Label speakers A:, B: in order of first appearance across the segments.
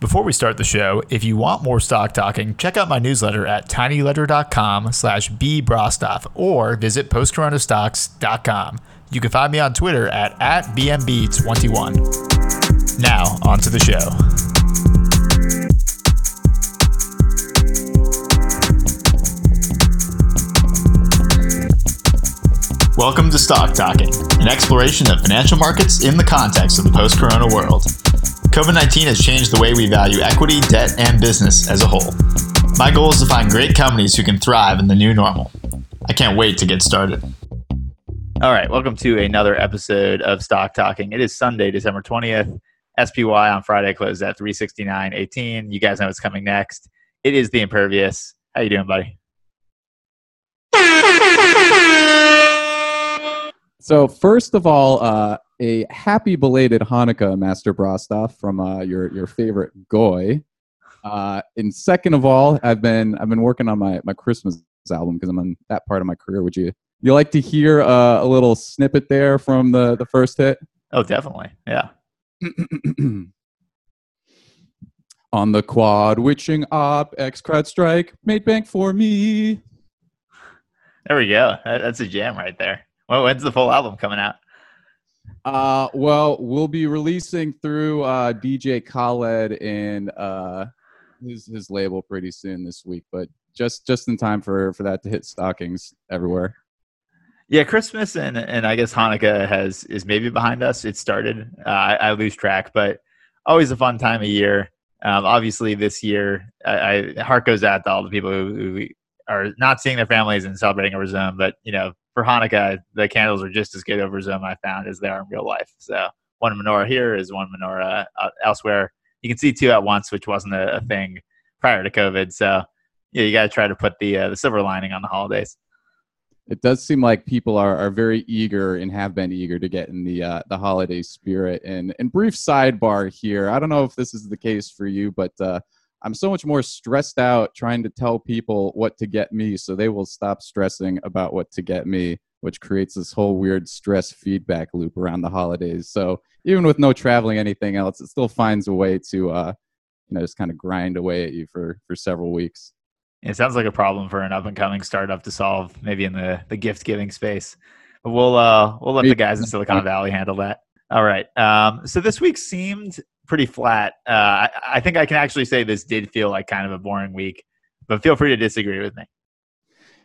A: Before we start the show, if you want more stock talking, check out my newsletter at tinyletter.com slash bbrostoff or visit postcoronastocks.com. You can find me on Twitter at, at BMB21. Now, on to the show. Welcome to Stock Talking, an exploration of financial markets in the context of the post corona world. COVID 19 has changed the way we value equity, debt, and business as a whole. My goal is to find great companies who can thrive in the new normal. I can't wait to get started. All right, welcome to another episode of Stock Talking. It is Sunday, December 20th. SPY on Friday closed at 369.18. You guys know what's coming next. It is the Impervious. How you doing, buddy?
B: So first of all, uh, a happy belated Hanukkah, Master Brostoff, from uh, your your favorite Goy. Uh, and second of all, I've been I've been working on my my Christmas album because I'm on that part of my career. Would you you like to hear uh, a little snippet there from the the first hit?
A: Oh, definitely, yeah.
B: on the quad, witching op, X CrowdStrike, made bank for me.
A: There we go. That's a jam right there. Well, when's the full album coming out?
B: Uh, well, we'll be releasing through uh, DJ Khaled and uh, his his label pretty soon this week, but just just in time for for that to hit stockings everywhere.
A: Yeah, Christmas and and I guess Hanukkah has is maybe behind us. It started. Uh, I, I, lose track, but always a fun time of year. Um, obviously, this year, I, I, heart goes out to all the people who, who are not seeing their families and celebrating over Zoom. But you know, for Hanukkah, the candles are just as good over Zoom, I found, as they are in real life. So one menorah here is one menorah uh, elsewhere. You can see two at once, which wasn't a, a thing prior to COVID. So yeah, you got to try to put the uh, the silver lining on the holidays.
B: It does seem like people are, are very eager and have been eager to get in the uh, the holiday spirit. And and brief sidebar here, I don't know if this is the case for you, but uh, I'm so much more stressed out trying to tell people what to get me so they will stop stressing about what to get me, which creates this whole weird stress feedback loop around the holidays. So even with no traveling, anything else, it still finds a way to, uh, you know, just kind of grind away at you for, for several weeks.
A: It sounds like a problem for an up and coming startup to solve, maybe in the, the gift giving space. But we'll uh, we'll let the guys in Silicon Valley handle that. All right. Um, so this week seemed pretty flat. Uh, I, I, think I can actually say this did feel like kind of a boring week, but feel free to disagree with me.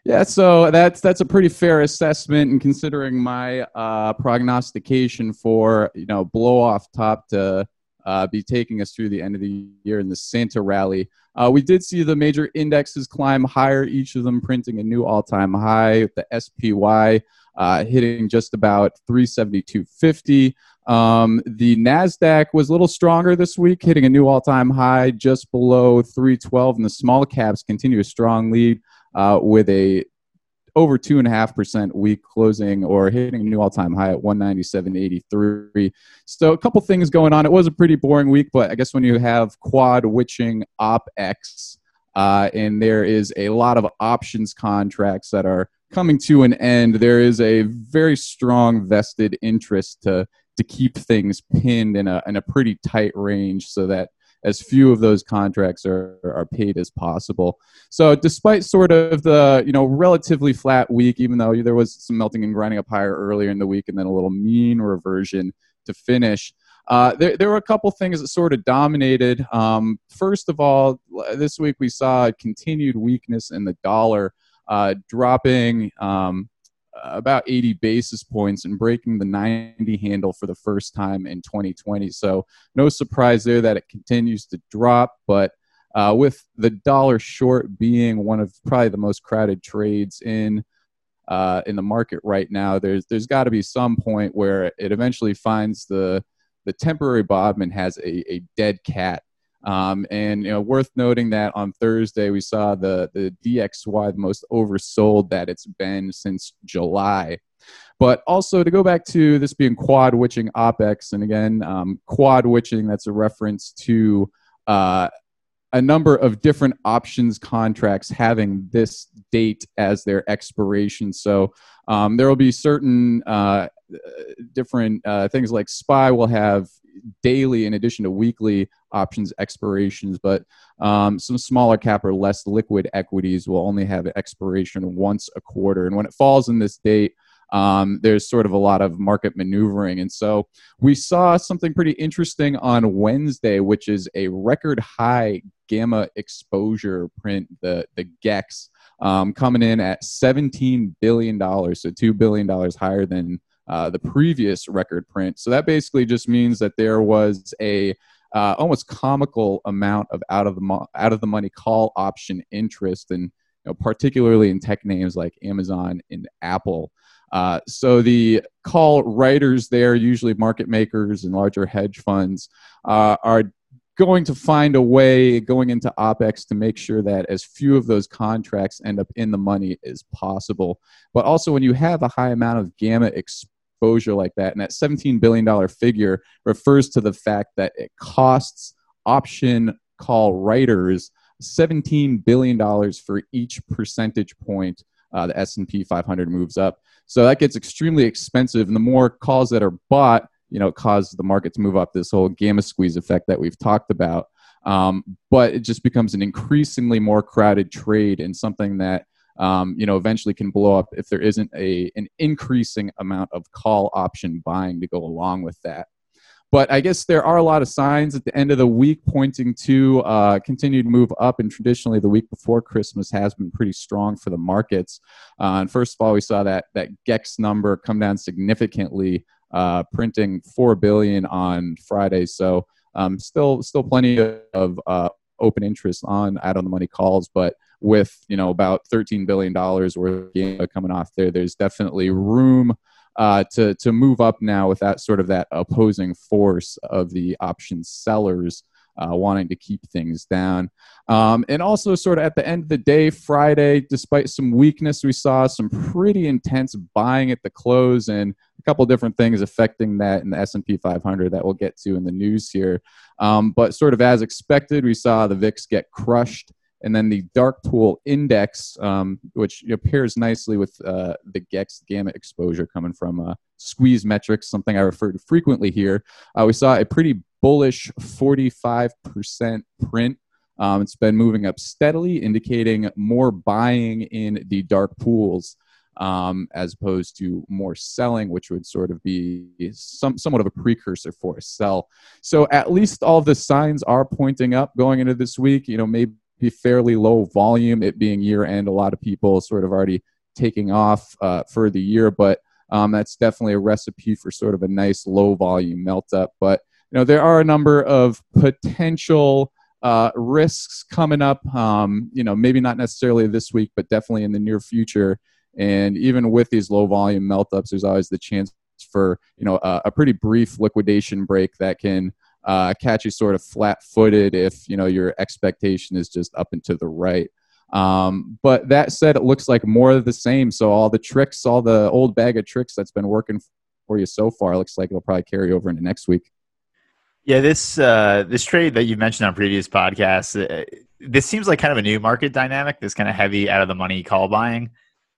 B: Yeah, so that's that's a pretty fair assessment, and considering my uh, prognostication for you know blow off top to uh, be taking us through the end of the year in the Santa rally, uh, we did see the major indexes climb higher, each of them printing a new all time high. The SPY uh, hitting just about 372.50. Um, the NASDAQ was a little stronger this week, hitting a new all time high just below 312. And the small caps continue a strong lead uh, with a over 2.5% week closing or hitting a new all time high at 197.83. So, a couple things going on. It was a pretty boring week, but I guess when you have quad witching OPEX, uh, and there is a lot of options contracts that are coming to an end, there is a very strong vested interest to to keep things pinned in a in a pretty tight range so that as few of those contracts are, are paid as possible. So despite sort of the you know relatively flat week, even though there was some melting and grinding up higher earlier in the week, and then a little mean reversion to finish. Uh, there, there were a couple things that sort of dominated. Um, first of all, this week we saw continued weakness in the dollar, uh, dropping um, about 80 basis points and breaking the 90 handle for the first time in 2020. So, no surprise there that it continues to drop. But uh, with the dollar short being one of probably the most crowded trades in uh, in the market right now, there's there's got to be some point where it eventually finds the the temporary bottom and has a, a dead cat um, and you know, worth noting that on Thursday we saw the the DXY the most oversold that it's been since July. But also to go back to this being quad witching OPEX, and again, um, quad witching, that's a reference to uh, a number of different options contracts having this date as their expiration. So Um, there will be certain uh, different uh, things like SPY will have daily in addition to weekly options expirations, but um, some smaller cap or less liquid equities will only have expiration once a quarter. And when it falls in this date, um, there's sort of a lot of market maneuvering. And so we saw something pretty interesting on Wednesday, which is a record high gamma exposure print, the, the GEX, um, coming in at $17 billion, so $2 billion higher than uh, the previous record print. So that basically just means that there was a uh, almost comical amount of out of the mo- out of the money call option interest, and you know, particularly in tech names like Amazon and Apple. Uh, so the call writers there, usually market makers and larger hedge funds, uh, are going to find a way going into OPEX to make sure that as few of those contracts end up in the money as possible. But also, when you have a high amount of gamma exposure like that, and that $17 billion figure refers to the fact that it costs option call writers $17 billion for each percentage point uh, the S&P 500 moves up. So that gets extremely expensive, and the more calls that are bought, you know, cause the market to move up. This whole gamma squeeze effect that we've talked about, um, but it just becomes an increasingly more crowded trade and something that um, you know eventually can blow up if there isn't a an increasing amount of call option buying to go along with that. But I guess there are a lot of signs at the end of the week pointing to uh, continued move up. And traditionally, the week before Christmas has been pretty strong for the markets. Uh, and first of all, we saw that that GEX number come down significantly, uh, printing four billion on Friday. So um, still still plenty of uh, open interest on out on the money calls, but with you know about 13 billion dollars worth coming off there, there's definitely room uh, to to move up now with that sort of that opposing force of the option sellers uh, wanting to keep things down. Um, and also, sort of at the end of the day, Friday, despite some weakness, we saw some pretty intense buying at the close and a couple different things affecting that in the S&P 500 that we'll get to in the news here. Um, but sort of as expected, we saw the VIX get crushed and then the dark pool index, um, which know, pairs nicely with uh, the GEX gamma exposure coming from uh, SqueezeMetrics, something I refer to frequently here. Uh, we saw a pretty bullish 45% print. Um, it's been moving up steadily, indicating more buying in the dark pools. Um, as opposed to more selling, which would sort of be some, somewhat of a precursor for a sell. So at least all the signs are pointing up going into this week. You know, maybe be fairly low volume, it being year end. A lot of people sort of already taking off uh, for the year, but um, that's definitely a recipe for sort of a nice low volume melt up. But you know, there are a number of potential uh, risks coming up. Um, you know, maybe not necessarily this week, but definitely in the near future. And even with these low volume melt ups, there's always the chance for you know a, a pretty brief liquidation break that can uh, catch you sort of flat-footed if you know your expectation is just up and to the right. Um, but that said, it looks like more of the same. So all the tricks, all the old bag of tricks that's been working for you so far, looks like it'll probably carry over into next week.
A: Yeah, this uh, this trade that you mentioned on previous podcasts, uh, this seems like kind of a new market dynamic. This kind of heavy out of the money call buying.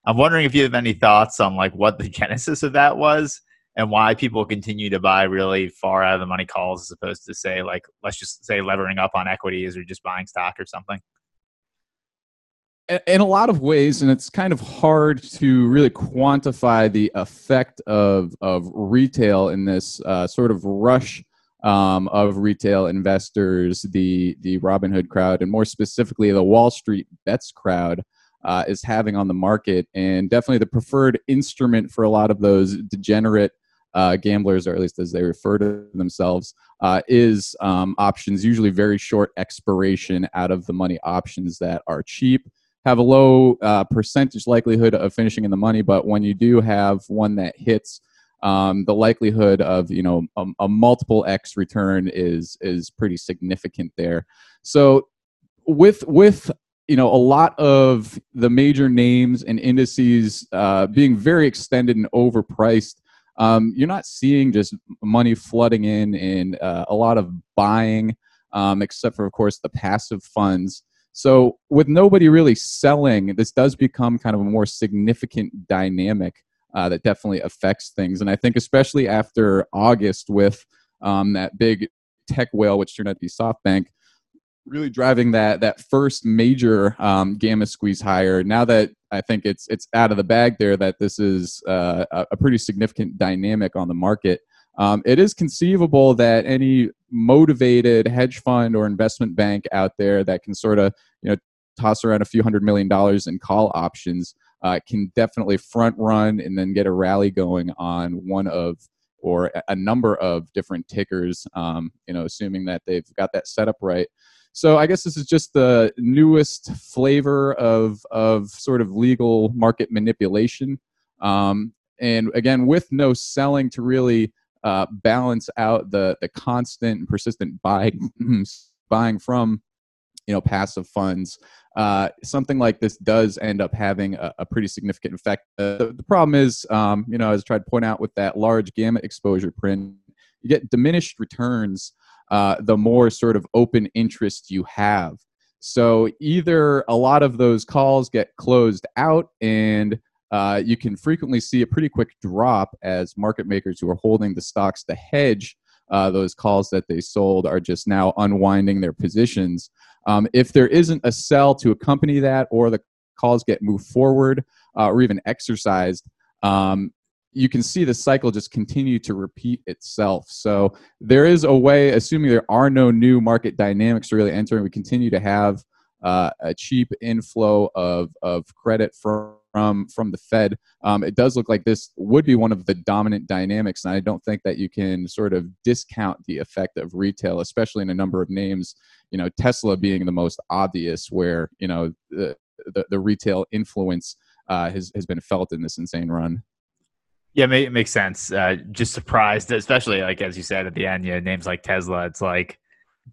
A: I'm wondering if you have any thoughts on like what the genesis of that was, and why people continue to buy really far out of the money calls as opposed to say like let's just say levering up on equities or just buying stock or something.
B: In a lot of ways and it's kind of hard to really quantify the effect of of retail in this uh, sort of rush um, of retail investors the the robinhood crowd and more specifically the wall street bets crowd uh, is having on the market. And definitely the preferred instrument for a lot of those degenerate uh, gamblers, or at least as they refer to themselves, uh, is um, options, usually very short expiration out of the money options that are cheap, have a low uh, percentage likelihood of finishing in the money, but when you do have one that hits, um, the likelihood of you know a, a multiple X return is is pretty significant there. So with with you know a lot of the major names and indices uh, being very extended and overpriced um, you're not seeing just money flooding in and uh, a lot of buying, um, except for, of course, the passive funds. So, with nobody really selling, this does become kind of a more significant dynamic uh, that definitely affects things. And I think especially after August with um, that big tech whale, which turned out to be SoftBank, really driving that that first major um, gamma squeeze higher. Now that I think it's it's out of the bag there, that this is uh, a pretty significant dynamic on the market. Um, it is conceivable that any motivated hedge fund or investment bank out there that can sort of you know toss around a few hundred million dollars in call options uh, can definitely front run and then get a rally going on one of or a number of different tickers. Um, you know, assuming that they've got that setup right. So I guess this is just the newest flavor of of sort of legal market manipulation. Um, and again, with no selling to really uh, balance out the the constant and persistent buying buying from you know passive funds uh, something like this does end up having a, a pretty significant effect uh, the, the, problem is um, you know as i tried to point out with that large gamma exposure print you get diminished returns uh, the more sort of open interest you have so either a lot of those calls get closed out and uh, you can frequently see a pretty quick drop as market makers who are holding the stocks to hedge uh, those calls that they sold are just now unwinding their positions. Um, if there isn't a sell to accompany that, or the calls get moved forward uh, or even exercised, um, you can see the cycle just continue to repeat itself. So there is a way, assuming there are no new market dynamics really entering, we continue to have uh, a cheap inflow of, of credit from from from the Fed. Um, it does look like this would be one of the dominant dynamics, and I don't think that you can sort of discount the effect of retail, especially in a number of names. You know, Tesla being the most obvious, where you know the the, the retail influence uh, has has been felt in this insane run.
A: Yeah, it makes sense. Uh, just surprised, especially like as you said at the end, yeah, names like Tesla. It's like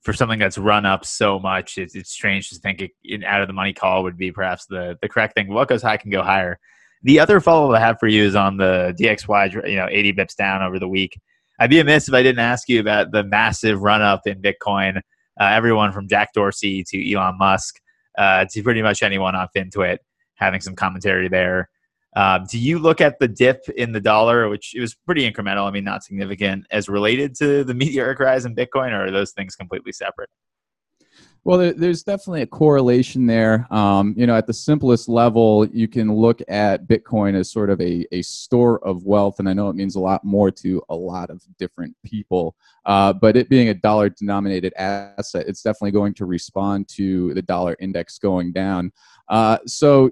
A: for something that's run up so much, it's, it's strange to think an out of the money call would be perhaps the, the correct thing. What goes high can go higher. The other follow up I have for you is on the DXY, you know, 80 bips down over the week. I'd be amiss if I didn't ask you about the massive run up in Bitcoin. Uh, everyone from Jack Dorsey to Elon Musk uh, to pretty much anyone on FinTwit having some commentary there. Um, do you look at the dip in the dollar, which it was pretty incremental, I mean, not significant, as related to the meteoric rise in Bitcoin, or are those things completely separate?
B: Well, there's definitely a correlation there. Um, you know, at the simplest level, you can look at Bitcoin as sort of a, a store of wealth, and I know it means a lot more to a lot of different people. Uh, but it being a dollar denominated asset, it's definitely going to respond to the dollar index going down. Uh, so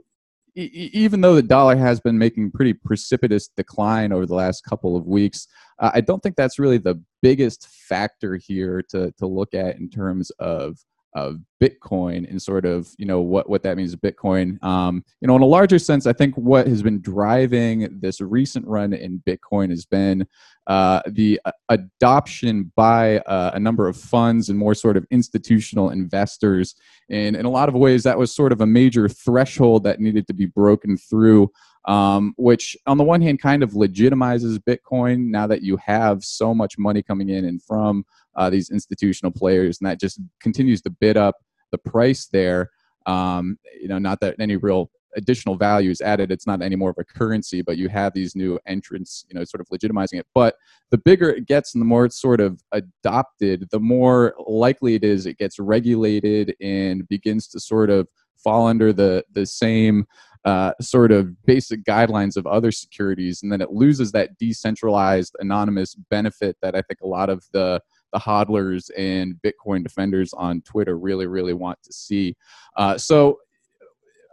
B: even though the dollar has been making pretty precipitous decline over the last couple of weeks, uh, I don't think that's really the biggest factor here to, to look at in terms of of Bitcoin and sort of you know what what that means to Bitcoin. Um, you know, in a larger sense, I think what has been driving this recent run in Bitcoin has been uh, the uh, adoption by uh, a number of funds and more sort of institutional investors. And in a lot of ways, that was sort of a major threshold that needed to be broken through. Um, which on the one hand kind of legitimizes Bitcoin now that you have so much money coming in and from uh, these institutional players, and that just continues to bid up the price there. Um, you know, not that any real additional value is added. It's not any more of a currency, but you have these new entrants, you know, sort of legitimizing it. But the bigger it gets and the more it's sort of adopted, the more likely it is it gets regulated and begins to sort of fall under the the same uh, sort of basic guidelines of other securities, and then it loses that decentralized, anonymous benefit that I think a lot of the the hodlers and Bitcoin defenders on Twitter really, really want to see. Uh, so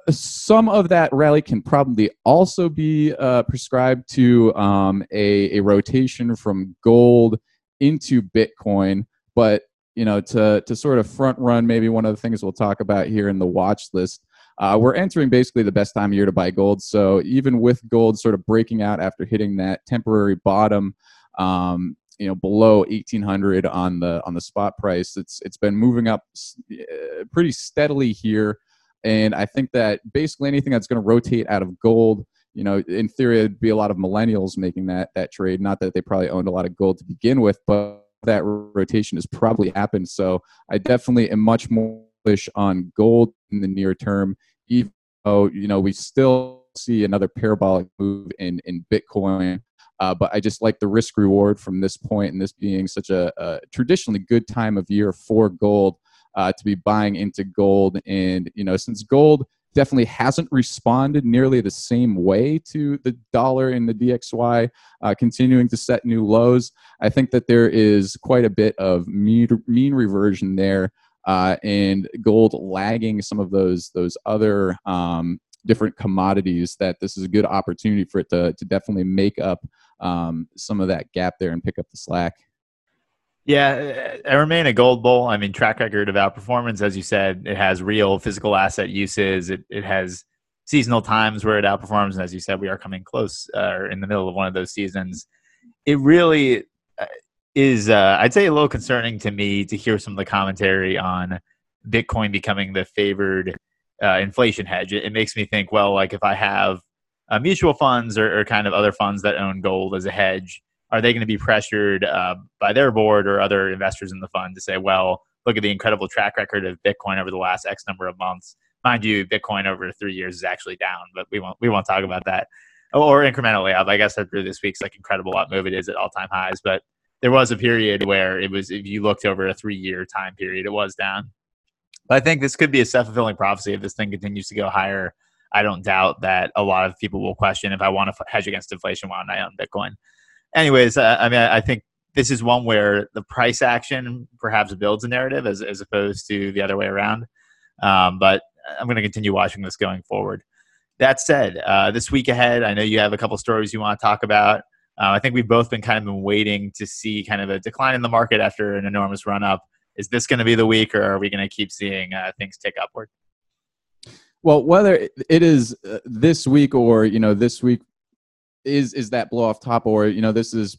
B: some of that rally can probably also be uh, prescribed to um, a, a, rotation from gold into Bitcoin, but you know to to sort of front run maybe one of the things we'll talk about here in the watch list. Uh, we're entering basically the best time of year to buy gold. So even with gold sort of breaking out after hitting that temporary bottom, um, you know below 1800 on the on the spot price. It's it's been moving up uh, pretty steadily here. And i think that basically anything that's going to rotate out of gold you know in theory it'd be a lot of millennials making that that trade. Not that they probably owned a lot of gold to begin with but that rotation has probably happened. So i definitely am much more bullish on gold in the near term even though you know we still see another parabolic move in in Bitcoin. Uh, but I just like the risk reward from this point, and this being such a, a traditionally good time of year for gold uh, to be buying into gold. And you know, since gold definitely hasn't responded nearly the same way to the dollar and the DXY uh, continuing to set new lows. I think that there is quite a bit of mean, mean reversion there, uh, and gold lagging some of those those other um, different commodities. That this is a good opportunity for it to to definitely make up um, some of that gap there and pick up the slack.
A: Yeah, I remain a gold bull. I mean, track record of outperformance, as you said, it has real physical asset uses. It, it has seasonal times where it outperforms. And as you said, we are coming close uh, or in the middle of one of those seasons. It really uh, is, uh, I'd say, a little concerning to me to hear some of the commentary on Bitcoin becoming the favored uh, inflation hedge. It, it, makes me think, well, like if I have uh, mutual funds or, or kind of other funds that own gold as a hedge, are they going to be pressured uh, by their board or other investors in the fund to say, well, look at the incredible track record of Bitcoin over the last X number of months? Mind you, Bitcoin over three years is actually down, but we won't we won't talk about that. Or incrementally up. I guess after this week's like incredible up move, it is at all time highs. But there was a period where it was, if you looked over a three year time period, it was down. But I think this could be a self fulfilling prophecy if this thing continues to go higher. I don't doubt that a lot of people will question if I want to hedge against inflation, don't I own Bitcoin? anyways, uh, I mean, I think this is one where the price action perhaps builds a narrative as, as opposed to the other way around. Um, but I'm going to continue watching this going forward. That said, uh, this week ahead, I know you have a couple stories you want to talk about. Uh, I think we've both been kind of been waiting to see kind of a decline in the market after an enormous run up. Is this going to be the week, or are we going to keep seeing uh, things tick upward?
B: Well, whether it is uh, this week or you know this week is is that blow off top or you know this is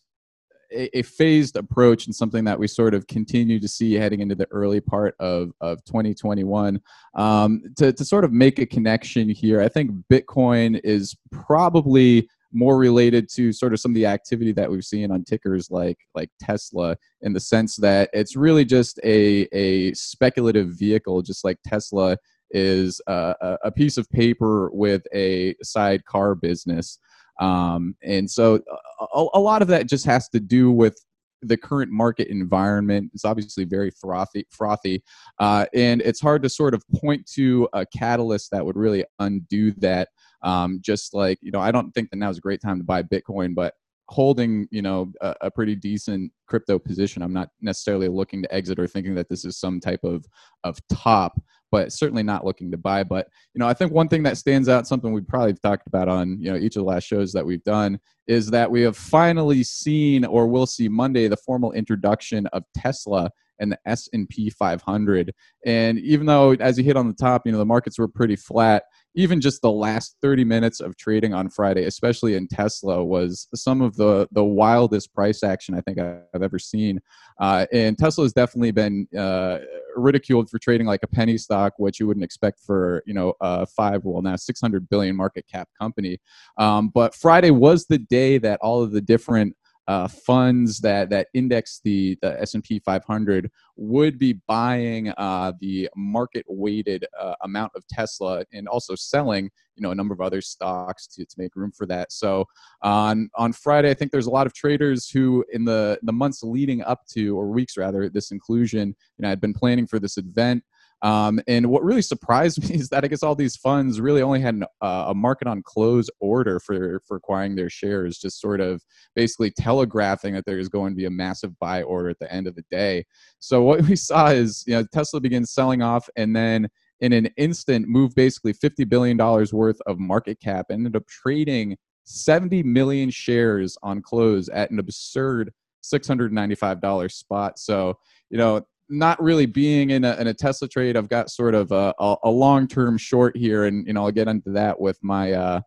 B: a, a, phased approach and something that we sort of continue to see heading into the early part of, of 2021 um, to, to sort of make a connection here i think bitcoin is probably more related to sort of some of the activity that we've seen on tickers like like tesla in the sense that it's really just a, a speculative vehicle just like tesla is a, a piece of paper with a side car business. Um, and so a, a, lot of that just has to do with the current market environment. It's obviously very frothy, frothy, uh, and it's hard to sort of point to a catalyst that would really undo that. Um, just like you know, I don't think that now is a great time to buy Bitcoin, but holding you know a, a, pretty decent crypto position i'm not necessarily looking to exit or thinking that this is some type of of top but certainly not looking to buy. But you know, I think one thing that stands out, something we've probably talked about on you know each of the last shows that we've done, is that we have finally seen or will see Monday the formal introduction of Tesla and the S&P 500. And even though, as you hit on the top, you know the markets were pretty flat even just the last 30 minutes of trading on Friday, especially in Tesla, was some of the the wildest price action I think I've ever seen. Uh, and Tesla has definitely been uh, ridiculed for trading like a penny stock, which you wouldn't expect for you know a five well now 600 billion market cap company. Um, but Friday was the day that all of the different uh, funds that that index the the S and P 500 would be buying uh, the market weighted uh, amount of Tesla and also selling you know a number of other stocks to, to make room for that. So on on Friday, I think there's a lot of traders who in the the months leading up to or weeks rather this inclusion, you know, had been planning for this event. Um, and what really surprised me is that I guess all these funds really only had an, uh, a market on close order for, for acquiring their shares, just sort of basically telegraphing that there is going to be a massive buy order at the end of the day. So what we saw is, you know, Tesla begins selling off and then in an instant moved basically $50 billion worth of market cap, and ended up trading 70 million shares on close at an absurd $695 spot. So, you know, not really being in a, in a Tesla trade, I've got sort of a, a, long term short here, and you know I'll get into that with my uh,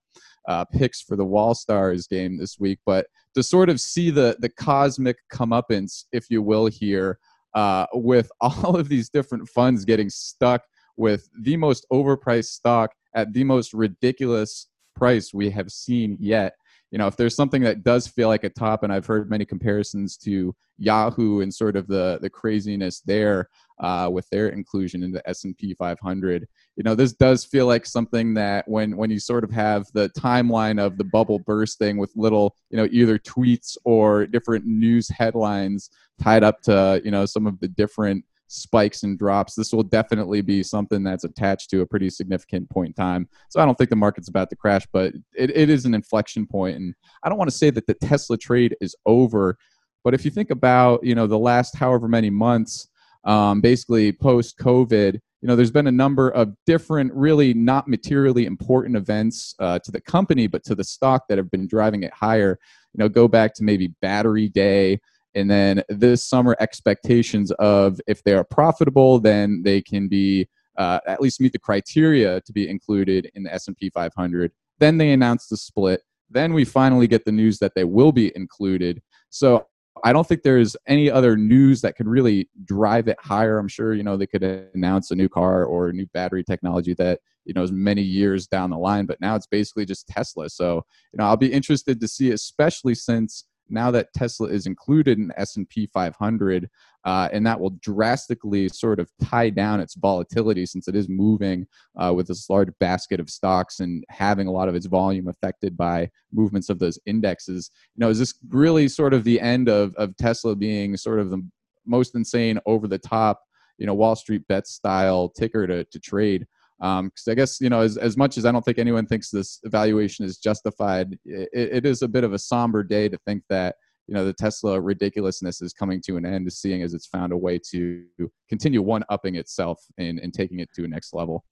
B: uh, picks for the Wall Stars game this week. But to sort of see the the cosmic comeuppance, if you will, here uh, with all of these different funds getting stuck with the most overpriced stock at the most ridiculous price we have seen yet you know, if there's something that does feel like a top, and I've heard many comparisons to Yahoo and sort of the the craziness there uh, with their inclusion in the S&P 500. You know, this does feel like something that when when you sort of have the timeline of the bubble bursting with little, you know, either tweets or different news headlines tied up to you know some of the different spikes and drops. This will definitely be something that's attached to a pretty significant point in time. So I don't think the market's about to crash, but it, it is an inflection point. And I don't want to say that the Tesla trade is over, but if you think about, you know, the last however many months, um, basically post COVID, you know, there's been a number of different, really not materially important events uh, to the company, but to the stock that have been driving it higher. You know, go back to maybe Battery Day, and then this summer expectations of if they are profitable then they can be uh, at least meet the criteria to be included in the s&p 500 then they announce the split. Then we finally get the news that they will be included. So i don't think there's any other news that could really drive it higher. I'm sure you know they could announce a new car or new battery technology that you know is many years down the line but now it's basically just tesla. So you know i'll be interested to see especially since now that Tesla is included in S&P 500, uh, and that will drastically sort of tie down its volatility since it is moving uh, with this large basket of stocks and having a lot of its volume affected by movements of those indexes. You know, is this really sort of the end of, of Tesla being sort of the most insane, over the top, you know, Wall Street bet style ticker to, to trade? Because um, I guess you know as, as much as I don't think anyone thinks this evaluation is justified, it, it is a bit of a somber day to think that you know the Tesla ridiculousness is coming to an end, seeing as it's found a way to continue one upping itself and, and taking it to a next level.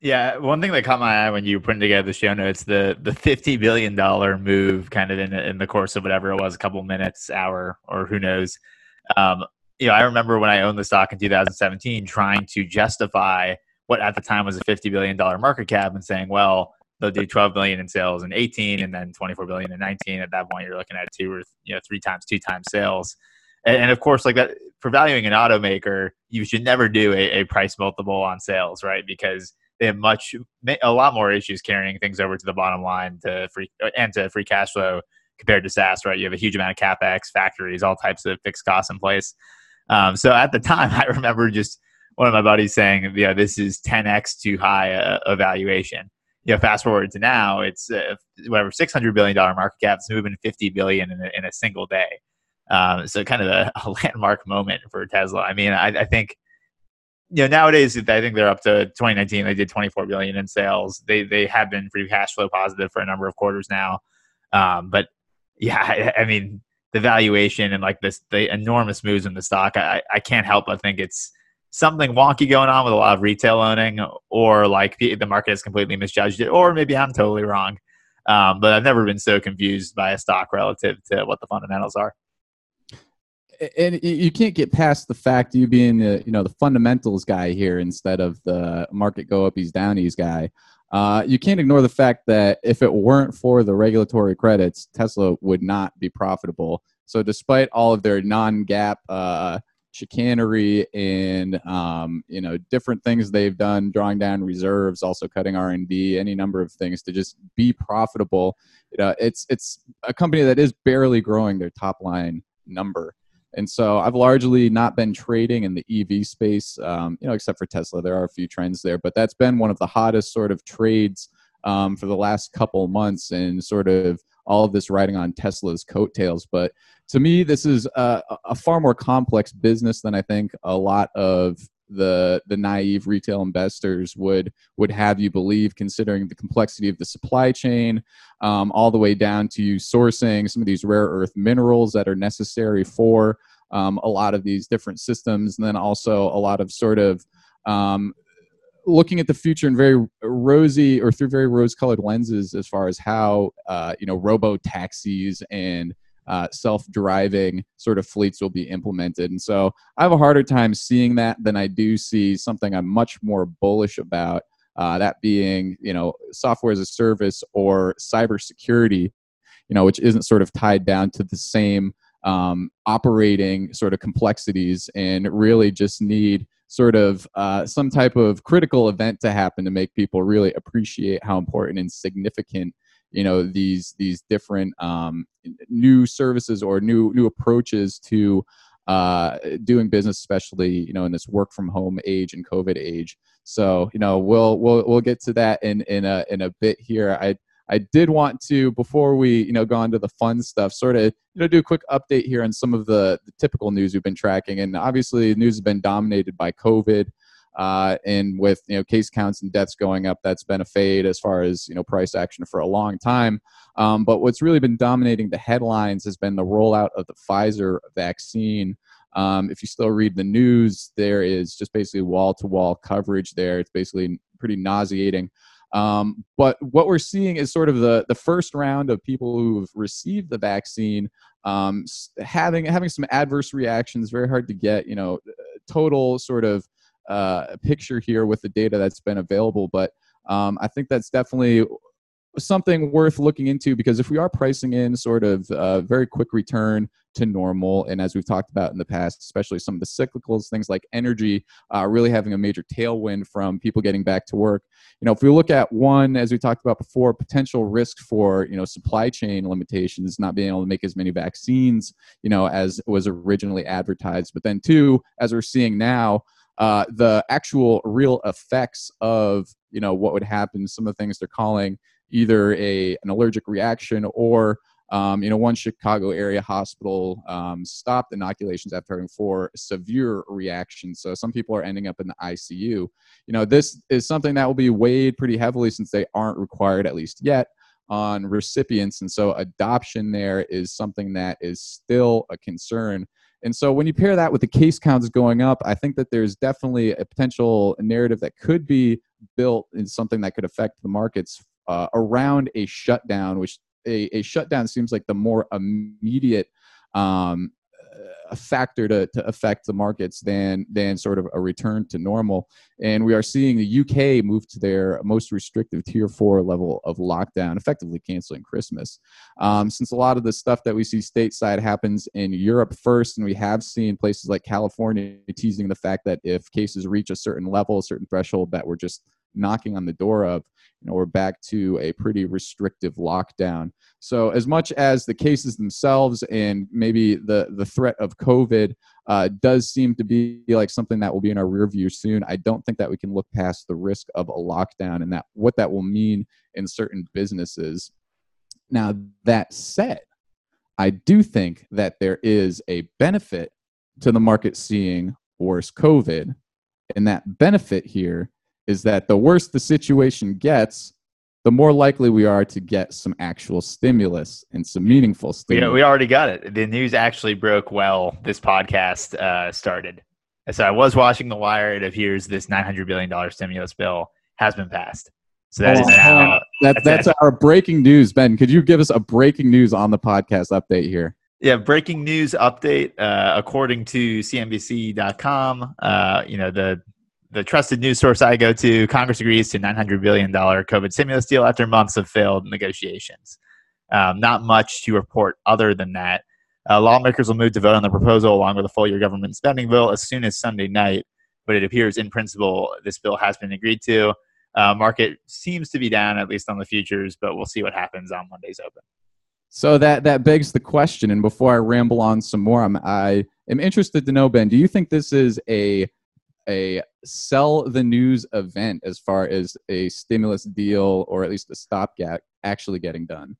A: Yeah, one thing that caught my eye when you putting together the show notes, the the fifty billion dollar move, kind of in in the course of whatever it was, a couple minutes, hour, or who knows. Um, you know, I remember when I owned the stock in 2017, trying to justify what at the time was a $50 billion market cap and saying, well, they'll do 12 billion in sales in 18 and then 24 billion in 19 at that point you're looking at two or you know three times two times sales. And, and of course like that for valuing an automaker you should never do a, a, price multiple on sales right? Because they have much a lot more issues carrying things over to the bottom line to free and to free cash flow compared to SaaS right? You have a huge amount of capex factories all types of fixed costs in place. Um, so at the time i remember just one of my buddies saying, yeah, this is 10x too high a, a valuation. You know, fast forward to now, it's uh, whatever 600 billion dollar market cap. It's moving 50 billion in a, in a single day. Um, so kind of a, a, landmark moment for Tesla. I mean, I, I, think you know nowadays I think they're up to 2019. They did 24 billion in sales. They they have been free cash flow positive for a number of quarters now. Um, but yeah, I, I, mean the valuation and like this the enormous moves in the stock. I, I can't help but think it's something wonky going on with a lot of retail owning, or like the, the market has completely misjudged it, or maybe I'm totally wrong. Um, but I've never been so confused by a stock relative to what the fundamentals are.
B: And you can't get past the fact you being the you know the fundamentals guy here instead of the market go up, he's down, he's guy. Uh, you can't ignore the fact that if it weren't for the regulatory credits, Tesla would not be profitable. So, despite all of their non-GAAP uh, chicanery and um, you know different things they've done drawing down reserves also cutting r&d any number of things to just be profitable. You know it's it's a company that is barely growing their top line number. And so i've largely not been trading in the ev space um, you know except for tesla. There are a few trends there but that's been one of the hottest sort of trades um, for the last couple months and sort of all of this riding on Tesla's coattails. But to me, this is a, a far more complex business than I think a lot of the the naive retail investors would would have you believe considering the complexity of the supply chain um, all the way down to sourcing some of these rare earth minerals that are necessary for um, a lot of these different systems and then also a lot of sort of um, looking at the future in very rosy or through very rose-colored lenses as far as how uh, you know robo taxis and uh, self-driving sort of fleets will be implemented. And so I have a harder time seeing that than I do see something I'm much more bullish about. Uh, that being you know software as a service or cybersecurity, you know, which isn't sort of tied down to the same um, operating sort of complexities and really just need sort of uh, some type of critical event to happen to make people really appreciate how important and significant you know these these different um, new services or new new approaches to uh, doing business, especially you know in this work from home age and COVID age. So you know we'll we'll we'll get to that in in a in a bit here. I I did want to before we you know go on to the fun stuff, sort of you know do a quick update here on some of the, the typical news we've been tracking, and obviously news has been dominated by COVID. Uh, and with you know case counts and deaths going up, that's been a fade as far as you know price action for a long time. Um, but what's really been dominating the headlines has been the rollout of the Pfizer vaccine. Um, if you still read the news, there is just basically wall to wall coverage there. It's basically pretty nauseating. Um, but what we're seeing is sort of the, the first round of people who've received the vaccine um, having having some adverse reactions. Very hard to get, you know, total sort of uh, picture here with the data that's been available. But um, I think that's definitely something worth looking into because if we are pricing in sort of a very quick return to normal, and as we've talked about in the past, especially some of the cyclicals, things like energy, uh, really having a major tailwind from people getting back to work. You know, if we look at one, as we talked about before, potential risk for you know supply chain limitations, not being able to make as many vaccines, you know, as was originally advertised. But then two, as we're seeing now, uh, the actual real effects of you know what would happen, some of the things they're calling either a an allergic reaction or um, you know, one Chicago area hospital um, stopped inoculations after having four severe reactions. So some people are ending up in the ICU. You know, this is something that will be weighed pretty heavily since they aren't required, at least yet, on recipients. And so adoption there is something that is still a concern. And so when you pair that with the case counts going up, I think that there's definitely a potential narrative that could be built in something that could affect the markets uh, around a shutdown, which a, a, shutdown seems like the more immediate um, a factor to, to affect the markets than than sort of a return to normal. And we are seeing the UK move to their most restrictive tier four level of lockdown, effectively canceling Christmas. Um, since a lot of the stuff that we see stateside happens in Europe first, and we have seen places like California teasing the fact that if cases reach a certain level, a certain threshold, that we're just knocking on the door of you know we're back to a pretty restrictive lockdown. So as much as the cases themselves and maybe the the threat of covid uh, does seem to be like something that will be in our rear view soon i don't think that we can look past the risk of a lockdown and that what that will mean in certain businesses. Now that said i do think that there is a benefit to the market seeing worse covid and that benefit here is that the worse the situation gets, the more likely we are to get some actual stimulus and some meaningful stimulus.
A: We, we already got it. The news actually broke well this podcast uh, started. So I was watching The Wire. It appears this $900 billion stimulus bill has been passed. So that oh, is now.
B: That, that's, that's our breaking news. Ben, could you give us a breaking news on the podcast update here?
A: Yeah, breaking news update. Uh, according to CNBC.com, uh, you know the the trusted news source I go to, Congress agrees to $900 billion COVID stimulus deal after months of failed negotiations. Um, not much to report other than that. Uh, lawmakers will move to vote on the proposal along with a full year government spending bill as soon as Sunday night, but it appears in principle this bill has been agreed to. Uh, market seems to be down, at least on the futures, but we'll see what happens on Monday's open.
B: So that that begs the question, and before I ramble on some more, I'm, I am interested to know, Ben, do you think this is a a sell the news event as far as a stimulus deal or at least a stopgap actually getting done.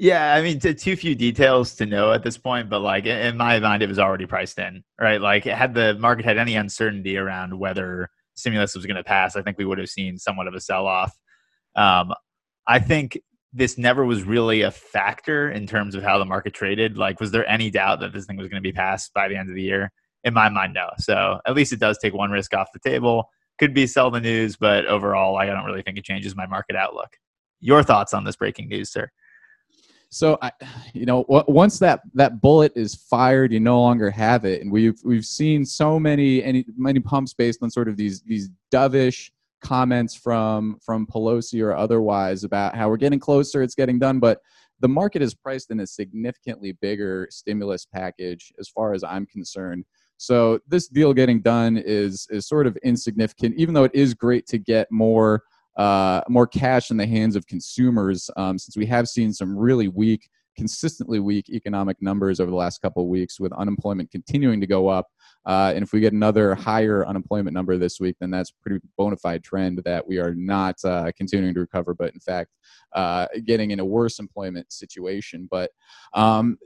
A: Yeah, I mean, too few details to know at this point, but like in my mind, it was already priced in, right? Like, had the market had any uncertainty around whether stimulus was going to pass, I think we would have seen somewhat of a sell off. Um, I think this never was really a factor in terms of how the market traded. Like, was there any doubt that this thing was going to be passed by the end of the year? In my mind, no. So at least it does take one risk off the table. Could be sell the news, but overall, I don't really think it changes my market outlook. Your thoughts on this breaking news, sir?
B: So, I, you know, once that that bullet is fired, you no longer have it, and we've we've seen so many any many pumps based on sort of these these dovish comments from from Pelosi or otherwise about how we're getting closer, it's getting done, but the market is priced in a significantly bigger stimulus package, as far as I'm concerned. So this deal getting done is is sort of insignificant, even though it is great to get more uh, more cash in the hands of consumers um, since we have seen some really weak consistently weak economic numbers over the last couple of weeks with unemployment continuing to go up uh, and if we get another higher unemployment number this week, then that's pretty bona fide trend that we are not uh, continuing to recover, but in fact, uh, getting in a worse employment situation. But um,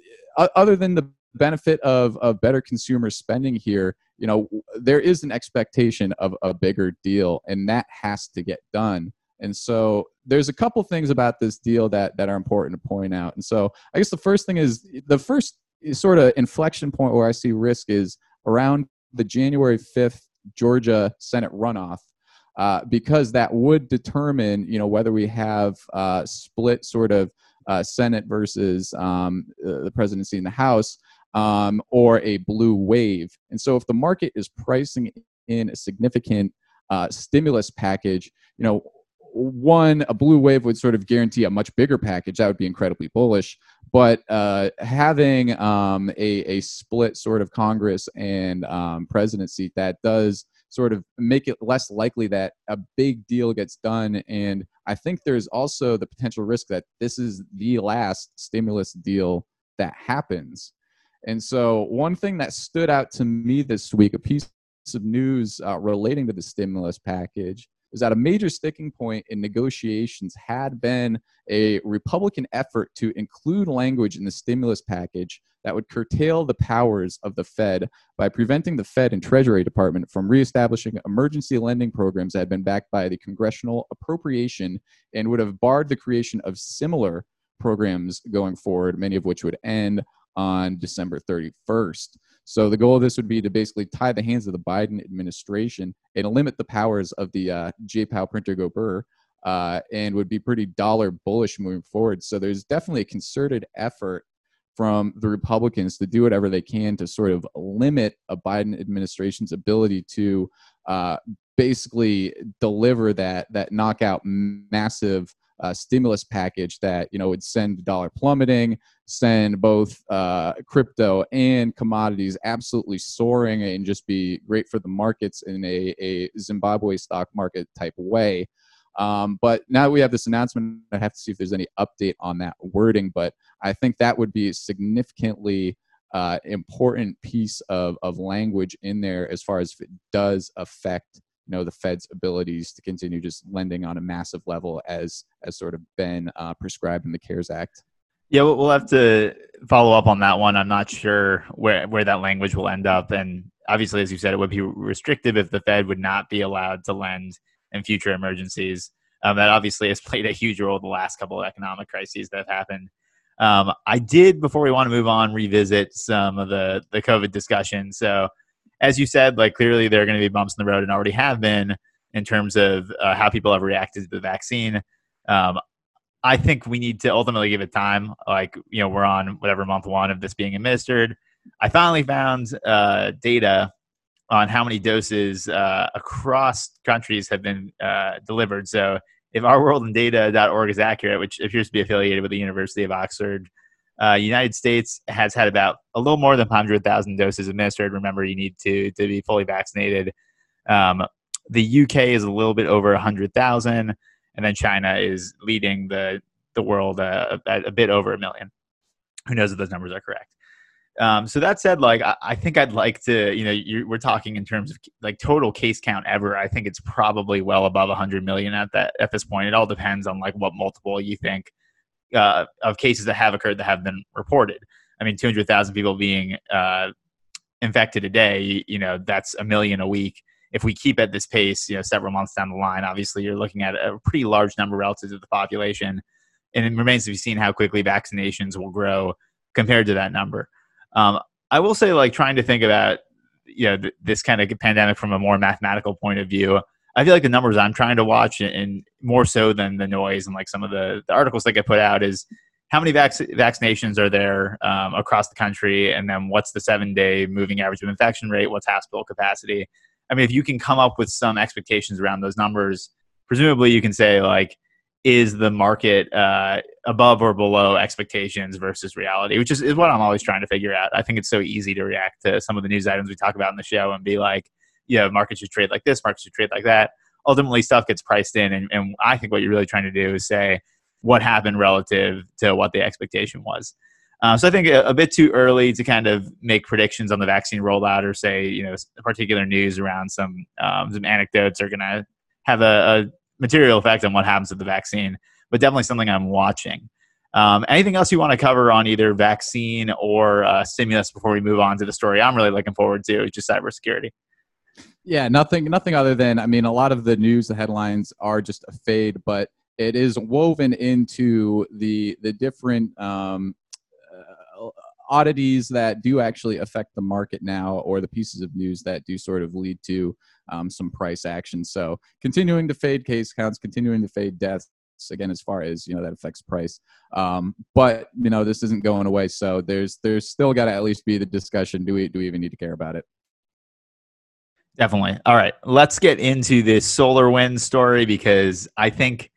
B: other than the benefit of, of better consumer spending here, you know, there is an expectation of a bigger deal, and that has to get done. And so there's a couple things about this deal that that are important to point out. And so I guess the first thing is the first sort of inflection point where I see risk is around the January 5th Georgia Senate runoff. Uh, because that would determine, you know, whether we have uh, split sort of uh, Senate versus um, the presidency in the House, um, or a blue wave. And so, if the market is pricing in a significant uh, stimulus package, you know, one, a blue wave would sort of guarantee a much bigger package. That would be incredibly bullish. But uh, having um, a, a split sort of Congress and um, presidency that does sort of make it less likely that a big deal gets done. And I think there's also the potential risk that this is the last stimulus deal that happens. And so, one thing that stood out to me this week, a piece of news uh, relating to the stimulus package, is that a major sticking point in negotiations had been a Republican effort to include language in the stimulus package that would curtail the powers of the Fed by preventing the Fed and Treasury Department from reestablishing emergency lending programs that had been backed by the congressional appropriation and would have barred the creation of similar programs going forward, many of which would end on December 31st. So the goal of this would be to basically tie the hands of the Biden administration and limit the powers of the uh, J. Powell printer go burr, uh, and would be pretty dollar bullish moving forward. So there's definitely a concerted effort from the Republicans to do whatever they can to sort of limit a Biden administration's ability to uh, basically deliver that that knockout massive uh, stimulus package that you know would send dollar plummeting, send both uh, crypto and commodities absolutely soaring, and just be great for the markets in a, a Zimbabwe stock market type way. Um, but now we have this announcement, I have to see if there's any update on that wording. But I think that would be a significantly uh, important piece of, of language in there as far as if it does affect you know the Fed's abilities to continue just lending on a massive level as as sort of been uh, prescribed in the CARES Act.
A: Yeah, we'll have to follow up on that one. I'm not sure where where that language will end up, and obviously, as you said, it would be restrictive if the Fed would not be allowed to lend in future emergencies. Um, that obviously has played a huge role in the last couple of economic crises that have happened. Um, I did, before we want to move on, revisit some of the the COVID discussion. So as you said, like clearly there are going to be bumps in the road and already have been in terms of uh, how people have reacted to the vaccine. Um, I think we need to ultimately give it time. Like, you know, we're on whatever month one of this being administered. I finally found uh, data on how many doses uh, across countries have been uh, delivered. So, if ourworldinData.org is accurate, which appears to be affiliated with the University of Oxford, uh, United States has had about a little more than 100,000 doses administered. Remember, you need to to be fully vaccinated. Um, the UK is a little bit over 100,000, and then China is leading the the world uh, a, a, bit over a million. Who knows if those numbers are correct? Um, so that said, like I, I, think I'd like to, you know, we're talking in terms of like total case count ever. I think it's probably well above 100 million at that at this point. It all depends on like what multiple you think uh, of cases that have occurred that have been reported. I mean, 200,000 people being uh, infected a day, you know, that's a million a week. If we keep at this pace, you know, several months down the line, obviously you're looking at a pretty large number relative to the population. And it remains to be seen how quickly vaccinations will grow compared to that number. Um, I will say, like, trying to think about, you know, th- this kind of pandemic from a more mathematical point of view, I feel like the numbers I'm trying to watch, and more so than the noise and like some of the, the articles that get put out, is how many vac- vaccinations are there um, across the country, and then what's the seven day moving average of infection rate, what's hospital capacity. I mean, if you can come up with some expectations around those numbers, presumably you can say like, is the market uh, above or below expectations versus reality, which is, is what I'm always trying to figure out. I think it's so easy to react to some of the news items we talk about in the show and be like, know, markets should trade like this, markets should trade like that. ultimately stuff gets priced in. And, and I think what you're really trying to do is say what happened relative to what the expectation was. Uh, so I think a, a, bit too early to kind of make predictions on the vaccine rollout or say, you know, particular news around some um, some anecdotes are going to have a, a, material effect on what happens with the vaccine. But definitely something I'm watching. Um, anything else you want to cover on either vaccine or uh, stimulus before we move on to the story? I'm really looking forward to just cybersecurity.
B: Yeah, nothing, nothing other than I mean, a lot of the news, the headlines are just a fade, but it is woven into the the different um, oddities that do actually affect the market now, or the pieces of news that do sort of lead to um, some price action. So, continuing to fade case counts, continuing to fade deaths again as far as you know that affects price. Um, but you know this isn't going away so there's there's still got to at least be the discussion. Do we do we even need to care about it?
A: Definitely. All right let's get into this SolarWinds story because i think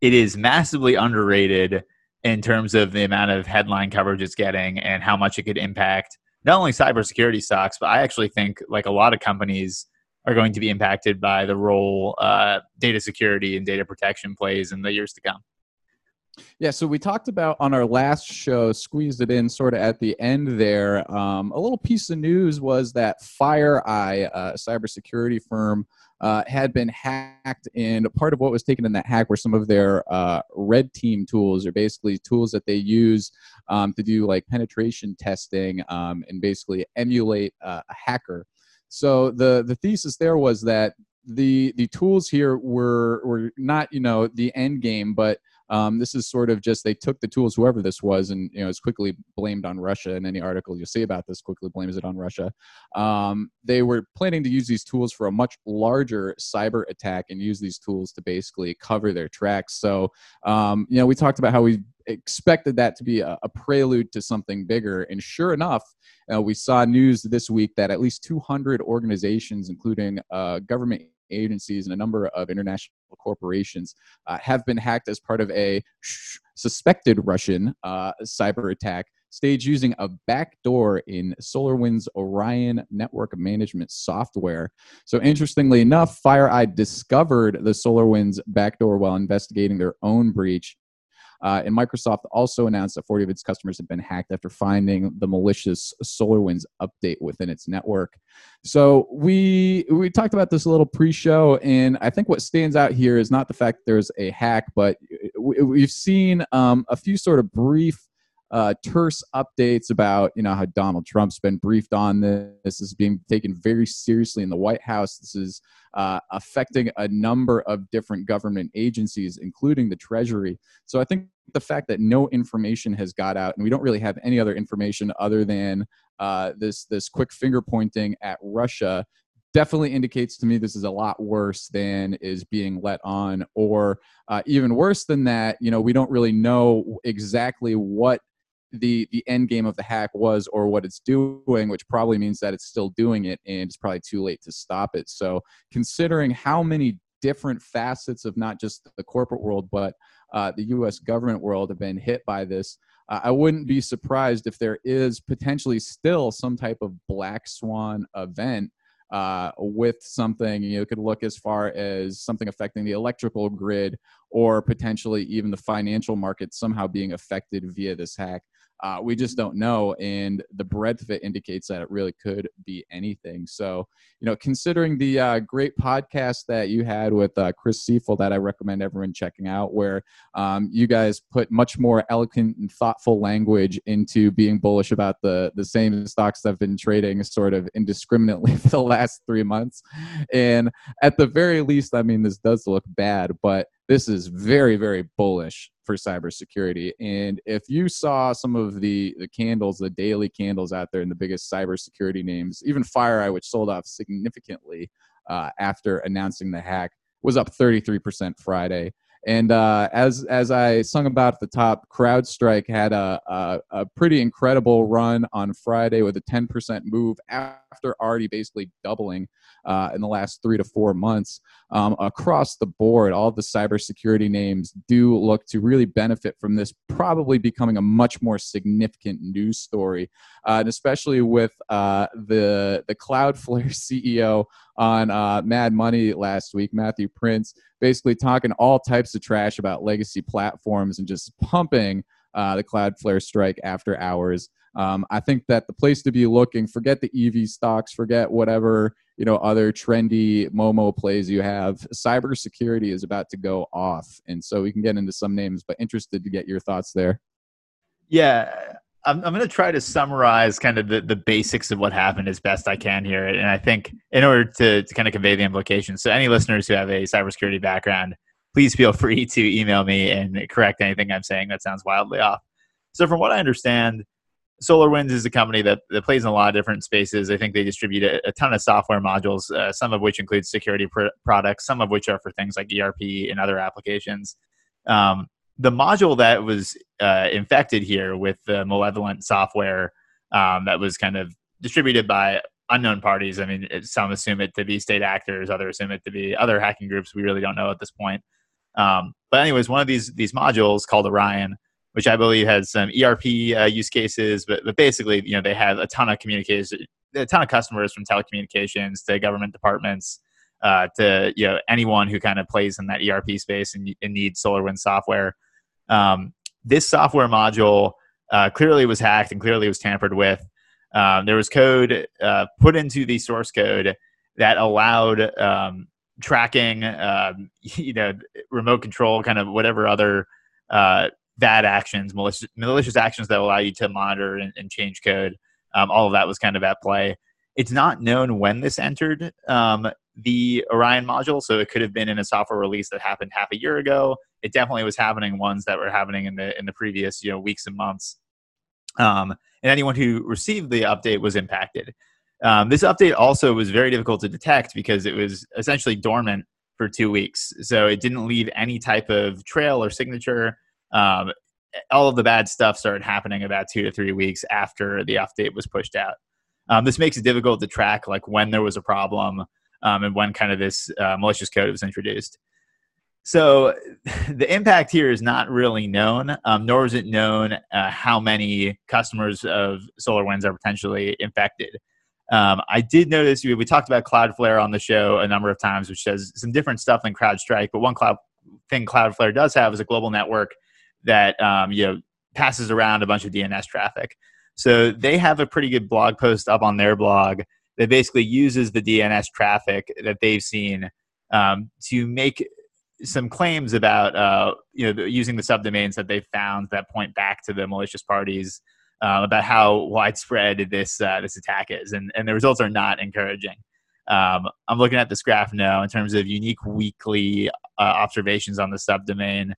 A: it is massively underrated in terms of the amount of headline coverage it's getting and how much it could impact not only cybersecurity stocks but i actually think like a lot of companies are going to be impacted by the role uh, data security and data protection plays in the years to come.
B: Yeah, so we talked about on our last show, squeezed it in sort of at the end there. Um, a little piece of news was that FireEye, a cybersecurity firm, uh, had been hacked, and part of what was taken in that hack were some of their uh, red team tools, or basically tools that they use um, to do like penetration testing um, and basically emulate uh, a hacker. So the the thesis there was that the the tools here were were not you know the end game, but um, this is sort of just they took the tools, whoever this was, and you know it's quickly blamed on Russia. And any article you see about this quickly blames it on Russia. Um, they were planning to use these tools for a much larger cyber attack and use these tools to basically cover their tracks. So um, you know we talked about how we expected that to be a, a prelude to something bigger, and sure enough, uh, we saw news this week that at least 200 organizations, including uh, government agencies and a number of international corporations, uh, have been hacked as part of a suspected Russian uh, cyber attack staged using a backdoor in SolarWinds Orion network management software. So, interestingly enough, FireEye discovered the SolarWinds backdoor while investigating their own breach uh, and Microsoft also announced that 40 of its customers have been hacked after finding the malicious SolarWinds update within its network. So we we talked about this a little pre-show, and I think what stands out here is not the fact there's a hack, but we've seen um, a few sort of brief uh, terse updates about you know how Donald Trump's been briefed on this. This is being taken very seriously in the White House. This is uh, affecting a number of different government agencies, including the Treasury. So I think the fact that no information has got out, and we don't really have any other information other than uh, this this quick finger pointing at Russia, definitely indicates to me this is a lot worse than is being let on, or uh, even worse than that. You know, we don't really know exactly what the the end game of the hack was or what it's doing which probably means that it's still doing it and it's probably too late to stop it. So considering how many different facets of not just the corporate world but uh, the us government world have been hit by this uh, i wouldn't be surprised if there is potentially still some type of black swan event uh, with something you know, could look as far as something affecting the electrical grid or potentially even the financial market somehow being affected via this hack uh, we just don't know. And the breadth of it indicates that it really could be anything. So, you know, considering the uh, great podcast that you had with uh, Chris Seifel that I recommend everyone checking out, where um, you guys put much more eloquent and thoughtful language into being bullish about the, the same stocks that have been trading sort of indiscriminately for the last three months. And at the very least, I mean, this does look bad, but this is very, very bullish for cybersecurity. And if you saw some of the the candles, the daily candles out there in the biggest cybersecurity names, even FireEye, which sold off significantly uh, after announcing the hack, was up 33% Friday. And uh, as as I sung about at the top, CrowdStrike had a, a, a pretty incredible run on Friday with a 10% move after already basically doubling uh, in the last three to four months. Um, across the board, all the cybersecurity names do look to really benefit from this, probably becoming a much more significant news story, uh, and especially with uh, the the Cloudflare CEO on uh, Mad Money last week, Matthew Prince, basically talking all types of trash about legacy platforms and just pumping uh, the Cloudflare strike after hours. Um, I think that the place to be looking, forget the EV stocks, forget whatever you know other trendy Momo plays you have. Cybersecurity is about to go off, and so we can get into some names. But interested to get your thoughts there.
A: Yeah, I'm, I'm going to try to summarize kind of the, the basics of what happened as best I can here. And I think in order to, to kind of convey the implications, so any listeners who have a cybersecurity background, please feel free to email me and correct anything I'm saying that sounds wildly off. So, from what I understand, SolarWinds is a company that, that plays in a lot of different spaces. I think they distribute a, a ton of software modules, uh, some of which include security pr- products, some of which are for things like ERP and other applications. Um, the module that was uh, infected here with the malevolent software um, that was kind of distributed by unknown parties. I mean, some assume it to be state actors, others assume it to be other hacking groups. We really don't know at this point. Um, but anyways, one of these these modules called Orion which I believe has some ERP uh, use cases. But, but basically, you know, they have a ton of communication, a ton of customers from telecommunications to government departments uh, to you know anyone who kind of plays in that ERP space and, and needs SolarWinds software. Um, this software module uh, clearly was hacked and clearly was tampered with. Um, there was code uh, put into the source code that allowed um, tracking, um, you know, remote control, kind of whatever other uh, bad actions, malicious, malicious actions that allow you to monitor and, and change code. Um, all of that was kind of at play. It's not known when this entered um, the Orion module, so it could have been in a software release that happened half a year ago. It definitely was happening ones that were happening in the in the previous you know weeks and months. Um, and anyone who received the update was impacted. Um, this update also was very difficult to detect because it was essentially dormant for two weeks, so it didn't leave any type of trail or signature um, all of the bad stuff started happening about two to three weeks after the update was pushed out. Um, this makes it difficult to track like when there was a problem um, and when kind of this uh, malicious code was introduced. So the impact here is not really known, um, nor is it known uh, how many customers of SolarWinds are potentially infected. Um, I did notice we, we, talked about Cloudflare on the show a number of times, which does some different stuff than CrowdStrike. But one cloud thing Cloudflare does have is a global network that um, you know passes around a bunch of DNS traffic. So they have a pretty good blog post up on their blog that basically uses the DNS traffic that they've seen um, to make some claims about uh, you know using the subdomains that they've found that point back to the malicious parties uh, about how widespread this uh, this attack is, and and the results are not encouraging. Um, I'm looking at this graph now in terms of unique weekly uh, observations on the subdomain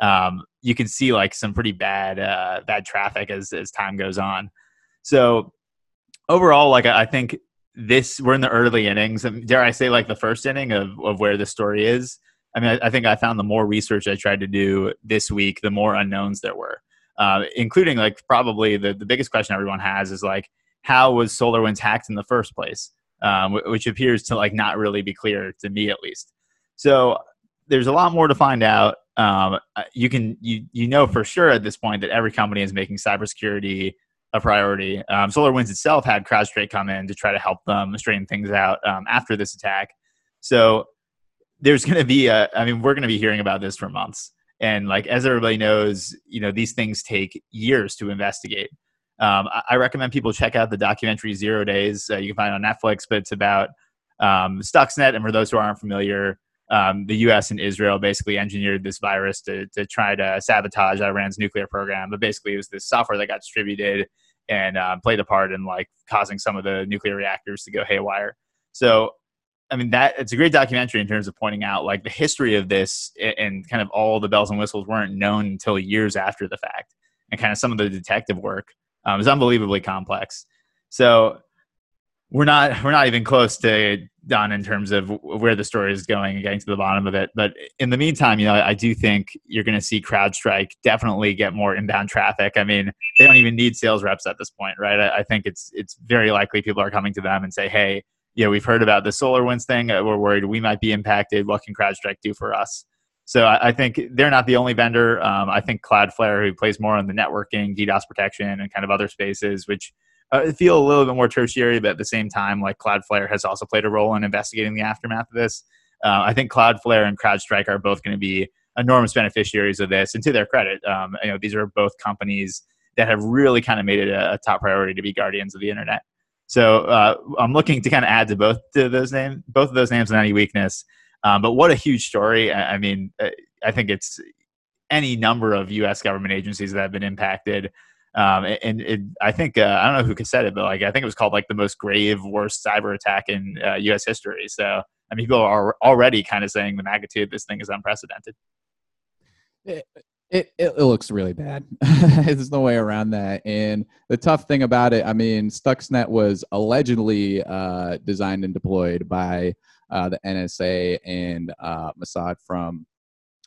A: um, you can see like some pretty bad uh, bad traffic as as time goes on. So overall, like I think this we're in the early innings. And dare I say, like the first inning of of where the story is. I mean, I, I think I found the more research I tried to do this week, the more unknowns there were, uh, including like probably the the biggest question everyone has is like, how was SolarWinds hacked in the first place? Um, which appears to like not really be clear to me at least. So there's a lot more to find out um, uh, you can you you know for sure at this point that every company is making cybersecurity a priority. Um, SolarWinds itself had CrowdStrike come in to try to help them straighten things out um, after this attack. So there's going to be a. I mean, we're going to be hearing about this for months. And like as everybody knows, you know these things take years to investigate. Um, I, I, recommend people check out the documentary Zero Days. Uh, you can find on Netflix, but it's about um, Stuxnet. And for those who aren't familiar, um, the U.S. and Israel basically engineered this virus to to try to sabotage Iran's nuclear program. But basically, it was this software that got distributed and uh, played a part in like causing some of the nuclear reactors to go haywire. So, I mean, that it's a great documentary in terms of pointing out like the history of this and kind of all the bells and whistles weren't known until years after the fact, and kind of some of the detective work um, is unbelievably complex. So we're not we're not even close to done in terms of where the story is going and getting to the bottom of it. But in the meantime, you know, I do think you're going to see CrowdStrike definitely get more inbound traffic. I mean, they don't even need sales reps at this point, right? I, I think it's it's very likely people are coming to them and say, "Hey, you know, we've heard about the SolarWinds thing. Uh, we're worried we might be impacted. What can CrowdStrike do for us?" So I, I think they're not the only vendor. Um, I think Cloudflare, who plays more on the networking, DDoS protection, and kind of other spaces, which uh, feel a little bit more tertiary, but at the same time, like Cloudflare has also played a role in investigating the aftermath of this. Uh, I think Cloudflare and CrowdStrike are both going to be enormous beneficiaries of this. And to their credit, um, you know, these are both companies that have really kind of made it a, a top priority to be guardians of the internet. So uh, I'm looking to kind of add to both to those names, both of those names and any weakness. Um, but what a huge story! I, I mean, uh, I think it's any number of U.S. government agencies that have been impacted. Um, and I think uh, I don't know who said it, but like I think it was called like the most grave, worst cyber attack in uh, U.S. history. So I mean, people are already kind of saying the magnitude of this thing is unprecedented.
B: It, it, it, looks really bad. There's no way around that. And the tough thing about it, I mean, Stuxnet was allegedly uh, designed and deployed by uh, the NSA and uh, Mossad from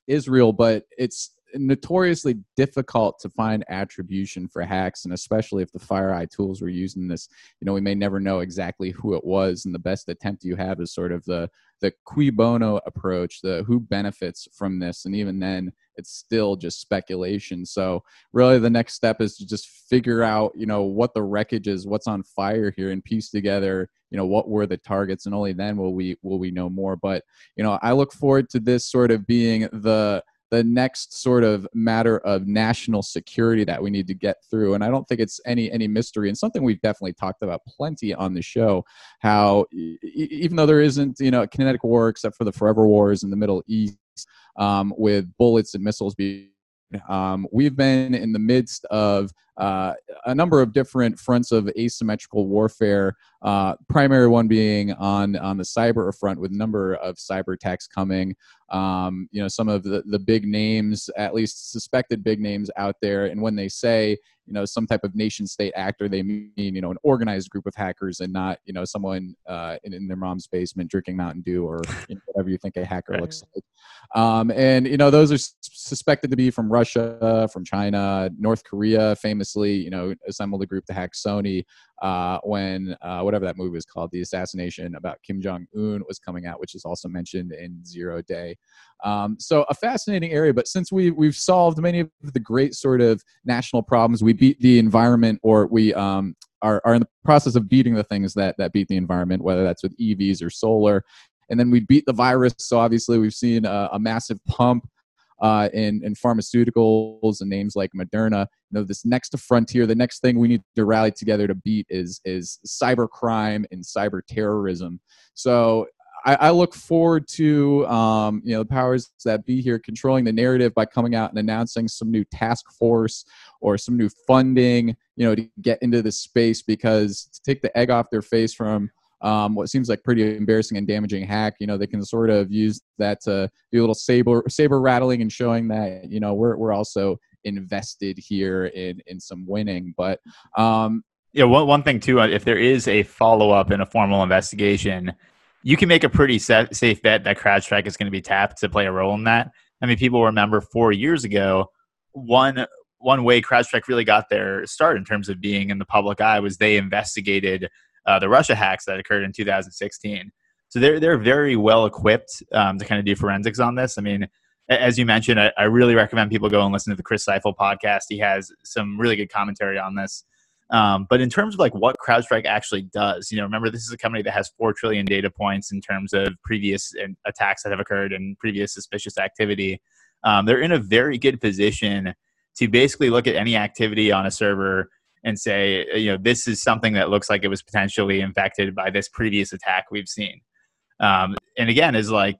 B: Israel, but it's notoriously difficult to find attribution for hacks and especially if the FireEye tools were using this you know we may never know exactly who it was and the best attempt you have is sort of the the cui bono approach the who benefits from this and even then it's still just speculation. So really the next step is to just figure out you know what the wreckage is what's on fire here and piece together you know what were the targets and only then will we will we know more. But you know i look forward to this sort of being the the next sort of matter of national security that we need to get through. And i don't think it's any any mystery and something we've definitely talked about plenty on the show how even though there isn't you know a kinetic war except for the forever wars in the middle east um, with bullets and missiles being um, we've been in the midst of uh, a number of different fronts of asymmetrical warfare. Uh, primary one being on on the cyber front, with a number of cyber attacks coming. Um, you know, some of the the big names, at least suspected big names out there, and when they say you know some type of nation state actor they mean you know an organized group of hackers and not you know someone uh, in, in, their mom's basement drinking mountain dew or you know, whatever you think a hacker right. looks like um, and you know those are suspected to be from russia from china north korea famously you know assembled a group to hack sony uh, when uh, whatever that movie was called, the assassination about Kim Jong Un was coming out, which is also mentioned in Zero Day. Um, so a fascinating area. But since we we've solved many of the great sort of national problems, we beat the environment, or we um, are are in the process of beating the things that that beat the environment, whether that's with EVs or solar. And then we beat the virus. So obviously, we've seen a, a massive pump uh, in, in pharmaceuticals and names like Moderna. You know, this next frontier, the next thing we need to rally together to beat is is cyber crime and cyber terrorism. So I, I look forward to um, you know the powers that be here controlling the narrative by coming out and announcing some new task force or some new funding, you know, to get into this space because to take the egg off their face from um, what seems like pretty embarrassing and damaging hack, you know, they can sort of use that to do a little saber saber rattling and showing that you know we're we're also invested here in in some winning. But um,
A: yeah, one one thing too, uh, if there is a follow up in a formal investigation, you can make a pretty safe bet that CrowdStrike is going to be tapped to play a role in that. I mean, people remember four years ago, one one way CrowdStrike really got their start in terms of being in the public eye was they investigated uh, the Russia hacks that occurred in 2016. So they're they're very well equipped um, to kind of do forensics on this. I mean, as you mentioned, I, I, really recommend people go and listen to the Chris Seifel podcast. He has some really good commentary on this. Um, but in terms of like what CrowdStrike actually does, you know, remember this is a company that has four trillion data points in terms of previous attacks that have occurred and previous suspicious activity. Um, they're in a very good position to basically look at any activity on a server and say, you know, this is something that looks like it was potentially infected by this previous attack we've seen. Um, and again, is like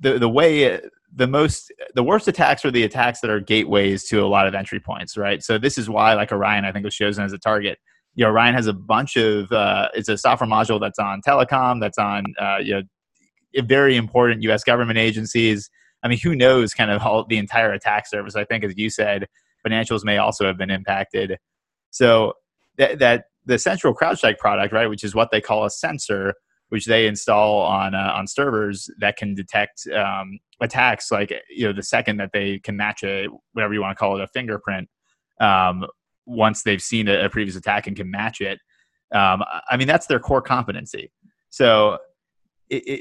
A: the the way the most the worst attacks are the attacks that are gateways to a lot of entry points, right? So this is why like Orion, I think was chosen as a target. You know, Orion has a bunch of uh, it's a software module that's on telecom, that's on uh, you know very important U.S. government agencies. I mean, who knows? Kind of all the entire attack surface. I think, as you said, financials may also have been impacted. So that, that the central CrowdStrike product, right, which is what they call a sensor, which they install on uh, on servers that can detect um, attacks, like you know the second that they can match a whatever you want to call it a fingerprint. Um, once they've seen a, a, previous attack and can match it, um, I mean that's their core competency. So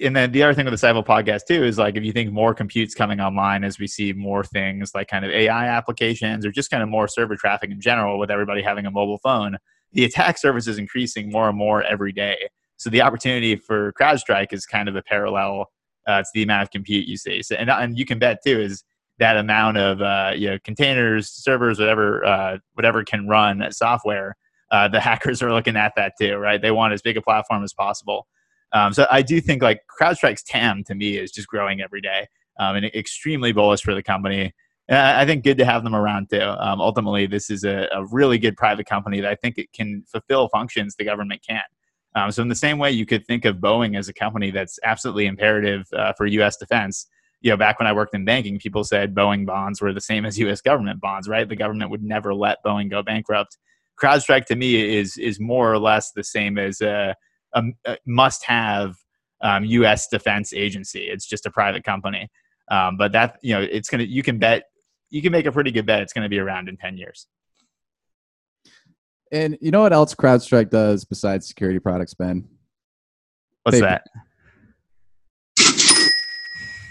A: and then the other thing with the Seifel podcast too is like if you think more compute's coming online as we see more things like kind of AI applications or just kind of more server traffic in general with everybody having a mobile phone, the attack surface is increasing more and more every day. So the opportunity for CrowdStrike is kind of a parallel uh, to the amount of compute you see. So, and, and you can bet too is that amount of uh, you know containers, servers, whatever uh, whatever can run software. Uh, the hackers are looking at that too, right? They want as big a platform as possible. Um, so I do think like CrowdStrike's TAM to me is just growing every day, um, and extremely bullish for the company. And I think good to have them around too. Um, ultimately, this is a, a, really good private company that I think it can fulfill functions the government can't. Um, so in the same way, you could think of Boeing as a company that's absolutely imperative uh, for U.S. defense. You know, back when I worked in banking, people said Boeing bonds were the same as U.S. government bonds, right? The government would never let Boeing go bankrupt. CrowdStrike to me is is more or less the same as a, a, a must-have um, U.S. defense agency. It's just a private company, um, but that you know, it's gonna you can bet you can make a pretty good bet it's going to be around in ten years.
B: And you know what else CrowdStrike does besides security products, Ben?
A: What's they, that?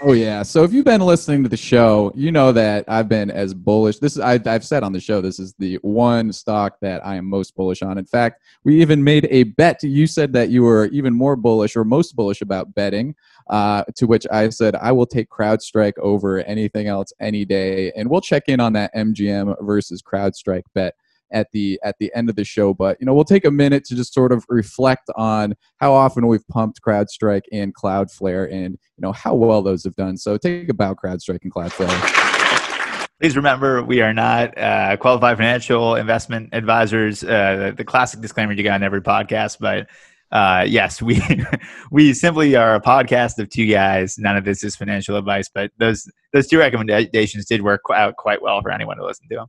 B: Oh yeah. So if you've been listening to the show, you know that I've been as bullish. This is I, have said on the show. This is the one stock that I am most bullish on. In fact, we even made a bet. You said that you were even more bullish or most bullish about betting. Uh, to which I said I will take CrowdStrike over anything else any day, and we'll check in on that MGM versus CrowdStrike bet at the at the end of the show. But you know, we'll take a minute to just sort of reflect on how often we've pumped CrowdStrike and Cloudflare, and you know how well those have done. So take a bow, CrowdStrike and Cloudflare.
A: Please remember, we are not uh, qualified financial investment advisors. Uh, the, the, classic disclaimer you got in every podcast, but uh, yes, we we simply are a podcast of two guys. None of this is financial advice, but those those two recommendations did work out quite well for anyone to listen to. them.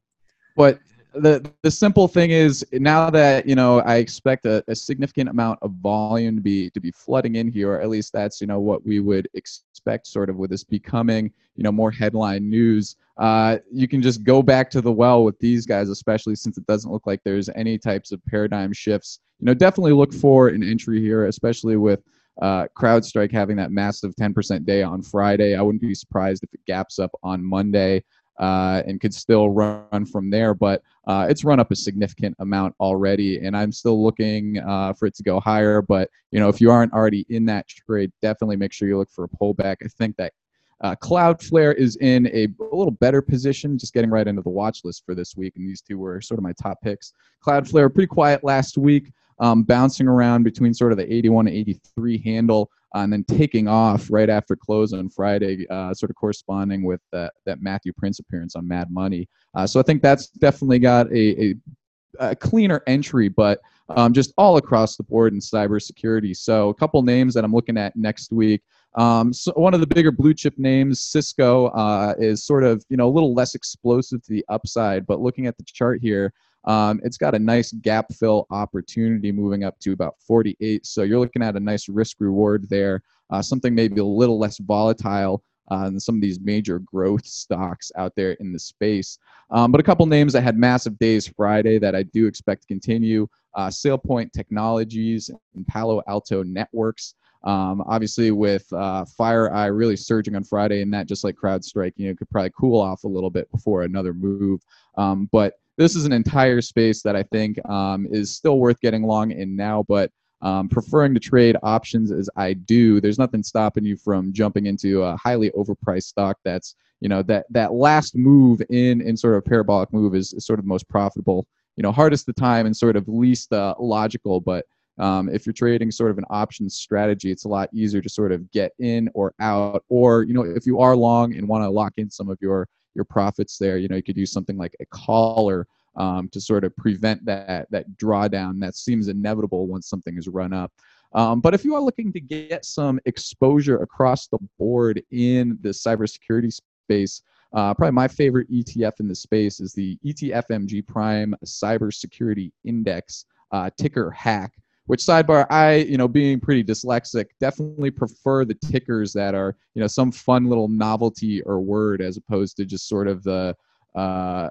B: But the the simple thing is now that you know I expect a, a, significant amount of volume to be to be flooding in here, or at least that's you know what we would expect, sort of with this becoming you know more headline news. Uh, you can just go back to the well with these guys, especially since it doesn't look like there's any types of paradigm shifts. You know, definitely look for an entry here, especially with uh, CrowdStrike having that massive 10% day on Friday. I wouldn't be surprised if it gaps up on Monday uh, and could still run from there. But uh, it's run up a significant amount already, and I'm still looking uh, for it to go higher. But you know, if you aren't already in that trade, definitely make sure you look for a pullback. I think that uh, Cloudflare is in a, a, little better position, just getting right into the watch list for this week, and these two were sort of my top picks. Cloudflare pretty quiet last week, um, bouncing around between sort of the 81 to 83 handle uh, and then taking off right after close on Friday, uh, sort of corresponding with that, that Matthew Prince appearance on Mad Money. Uh, so I think that's definitely got a, a, a cleaner entry, but um, just all across the board in cybersecurity. So a couple names that I'm looking at next week. Um, so one of the bigger blue chip names, Cisco, uh, is sort of you know a little less explosive to the upside, but looking at the chart here, um, it's got a nice gap fill opportunity moving up to about 48. So you're looking at a nice risk reward there, uh, something maybe a little less volatile uh, than some of these major growth stocks out there in the space. Um, but a couple names that had massive days Friday that I do expect to continue uh, SailPoint Technologies and Palo Alto Networks. Um, obviously, with uh, FireEye really surging on Friday, and that just like CrowdStrike, you know, could probably cool off a little bit before another move. Um, but this is an entire space that I think um, is still worth getting long in now, but um, preferring to trade options as I do, there's nothing stopping you from jumping into a highly overpriced stock that's, you know, that, that last move in, in sort of parabolic move is, is sort of the most profitable, you know, hardest to time and sort of least uh, logical, but um, if you're trading sort of an options strategy, it's a lot easier to sort of get in or out. Or, you know, if you are long and want to lock in some of your your profits there. You know, you could use something like a collar um, to sort of prevent that that drawdown that seems inevitable once something is run up. Um, but if you are looking to get some exposure across the board in the cybersecurity space, uh, probably my favorite ETF in the space is the ETFMG Prime Cybersecurity Index, uh, ticker HACK which sidebar i you know being pretty dyslexic definitely prefer the tickers that are you know some fun little novelty or word as opposed to just sort of the uh,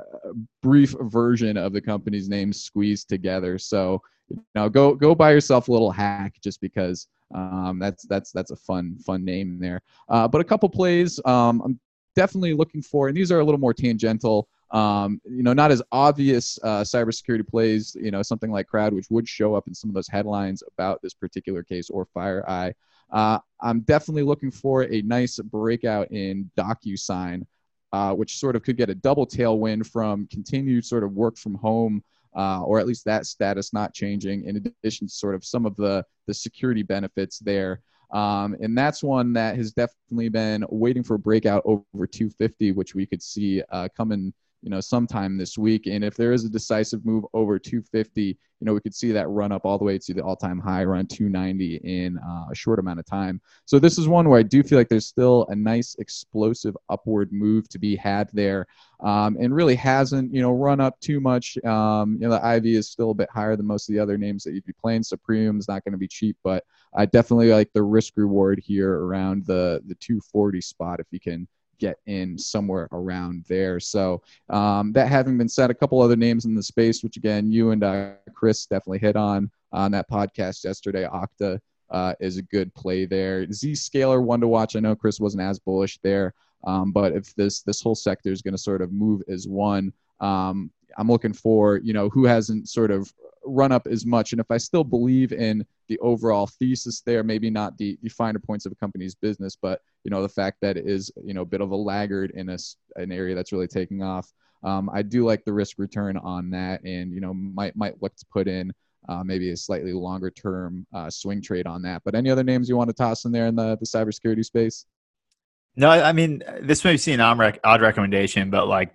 B: brief version of the company's name squeezed together. So you know go go buy yourself a little hack just because um, that's that's that's a fun fun name there. Uh, but a couple plays um, i'm definitely looking for and these are a little more tangential um, you know, not as obvious uh, cybersecurity plays, you know, something like Crowd, which would show up in some of those headlines about this particular case or FireEye. Uh, I'm definitely looking for a nice breakout in DocuSign, uh, which sort of could get a double tailwind from continued sort of work from home. Uh, or at least that status not changing, in addition to sort of some of the, the security benefits there. Um, and that's one that has definitely been waiting for a breakout over 250, which we could see uh, coming you know, sometime this week. And if there is a decisive move over 250, you know, we could see that run up all the way to the all-time high around 290 in uh, a short amount of time. So this is one where I do feel like there's still a nice explosive upward move to be had there, um, and really hasn't, you know, run up too much. Um, you know, the IV is still a bit higher than most of the other names that you'd be playing. Supreme is not going to be cheap, but I definitely like the risk reward here around the the 240 spot if you can get in somewhere around there. So um, that having been said, a couple other names in the space, which again you and uh, Chris definitely hit on on that podcast yesterday. Okta uh, is a good play there. Zscaler one to watch. I know Chris wasn't as bullish there, um, but if this this whole sector is going to sort of move as one. Um, I'm looking for, you know, who hasn't sort of run up as much. And if I still believe in the overall thesis there, maybe not the, the finer points of a company's business, but you know the fact that it is you know a bit of a laggard in a, an area that's really taking off. Um, I do like the risk return on that, and you know might might look to put in uh, maybe a slightly longer term uh, swing trade on that. But any other names you want to toss in there in the the cybersecurity space?
A: No, I mean this may seem an odd recommendation, but like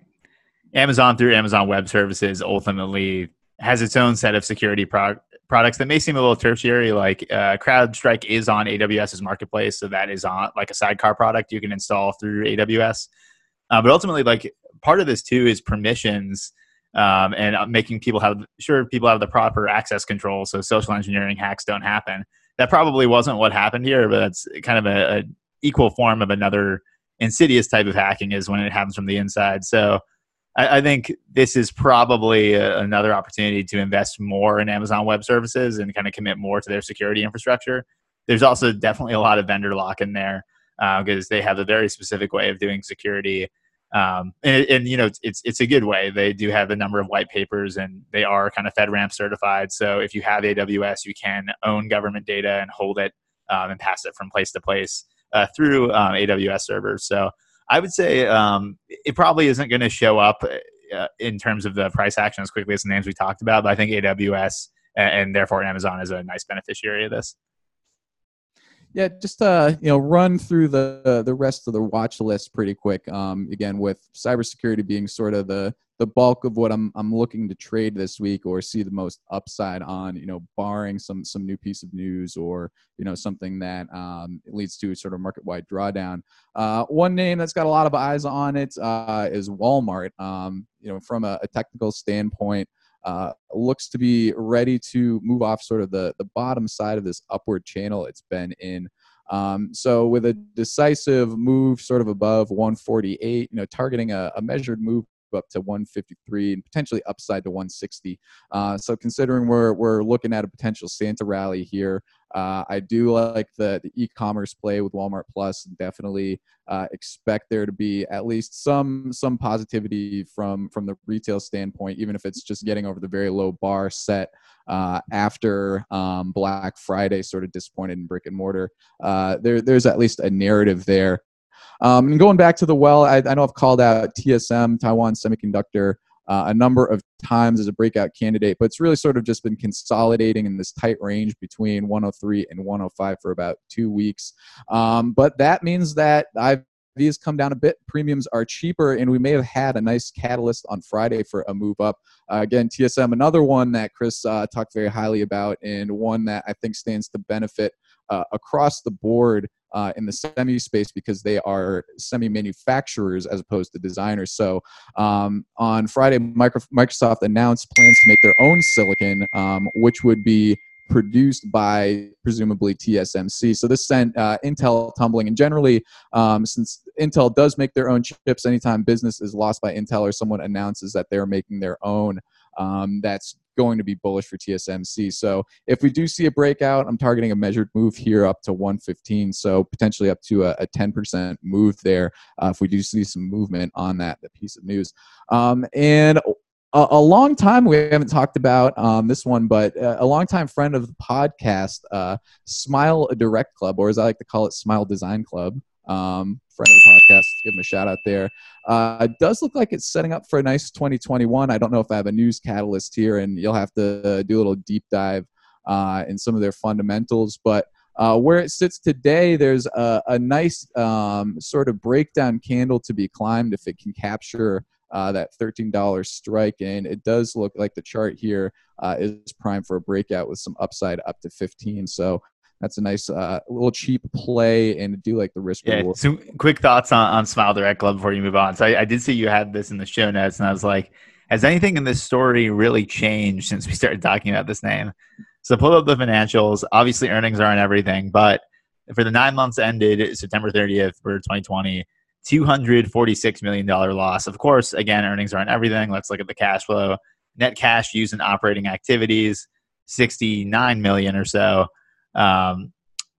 A: Amazon through Amazon Web Services ultimately has its own set of security pro- products that may seem a little tertiary. Like uh, CrowdStrike is on AWS's marketplace, so that is on like a sidecar product you can install through AWS. Uh, but ultimately, like part of this too is permissions um, and uh, making people have sure people have the proper access control, so social engineering hacks don't happen. That probably wasn't what happened here, but it's kind of a, a equal form of another insidious type of hacking is when it happens from the inside. So I, I think this is probably a, another opportunity to invest more in Amazon Web Services and kind of commit more to their security infrastructure. There's also definitely a lot of vendor lock in there because uh, they have a very specific way of doing security. Um, and, and, you know it's it's a good way. They do have a number of white papers, and they are kind of FedRAMP certified. So if you have AWS, you can own government data and hold it um, and pass it from place to place uh, through um, AWS servers. So I would say um, it probably isn't going to show up uh, in terms of the price action as quickly as the names we talked about, but I think AWS and, and therefore Amazon is a nice beneficiary of this.
B: Yeah, just uh, you know, run through the the rest of the watch list pretty quick. Um, again, with cybersecurity being sort of the the bulk of what I'm I'm looking to trade this week or see the most upside on, you know, barring some some new piece of news or you know something that um, leads to sort of market wide drawdown. Uh, one name that's got a lot of eyes on it uh, is Walmart. Um, you know, from a, a technical standpoint, uh, looks to be ready to move off sort of the the bottom side of this upward channel it's been in. Um, so with a decisive move sort of above 148, you know, targeting a, a measured move up to 153 and potentially upside to 160. Uh, so considering we're we're looking at a potential Santa rally here, uh, I do like the, the e-commerce play with Walmart Plus. Definitely uh, expect there to be at least some some positivity from from the retail standpoint, even if it's just getting over the very low bar set uh, after um, Black Friday. Sort of disappointed in brick and mortar. Uh, there there's at least a narrative there. Um, and going back to the well, I, I know IV called out TSM, Taiwan Semiconductor, uh, a number of times as a breakout candidate, but it's really sort of just been consolidating in this tight range between 103 and 105 for about two weeks. Um, but that means that I've has come down a bit. Premiums are cheaper, and we may have had a nice catalyst on Friday for a move up. Uh, again, TSM, another one that Chris uh, talked very highly about, and one that I think stands to benefit uh, across the board uh, in the semi space because they are semi manufacturers as opposed to designers. So um, on Friday, Microsoft announced plans to make their own silicon, um, which would be produced by presumably TSMC. So this sent uh, Intel tumbling. And generally, um, since Intel does make their own chips, anytime business is lost by Intel or someone announces that they're making their own, um, that's going to be bullish for TSMC. So if we do see a breakout, I'm targeting a measured move here up to 115. So potentially up to a, a 10% move there uh, if we do see some movement on that, piece of news. Um, and a, a, long time we haven't talked about um, this one, but a long time friend of the podcast, uh, Smile Direct Club, or as I like to call it, Smile Design Club. Um, friend of the podcast, give him a shout out there. Uh, does look like it's setting up for a nice 2021. I don't know if I have a news catalyst here, and you'll have to do a little deep dive uh, in some of their fundamentals. But uh, where it sits today, there's a, a nice um, sort of breakdown candle to be climbed if it can capture uh, that $13 strike. And it does look like the chart here uh, is primed for a breakout with some upside up to 15. So that's a nice uh, little cheap play and do like the risk
A: yeah,
B: reward.
A: Some quick thoughts on, on Smile Direct Club before you move on. So I, I did see you had this in the show notes, and I was like, has anything in this story really changed since we started talking about this name? So pull up the financials. Obviously, earnings aren't everything, but for the nine months ended September 30th for 2020, $246 million loss. Of course, again, earnings aren't everything. Let's look at the cash flow. Net cash used in operating activities, 69 million or so. Um,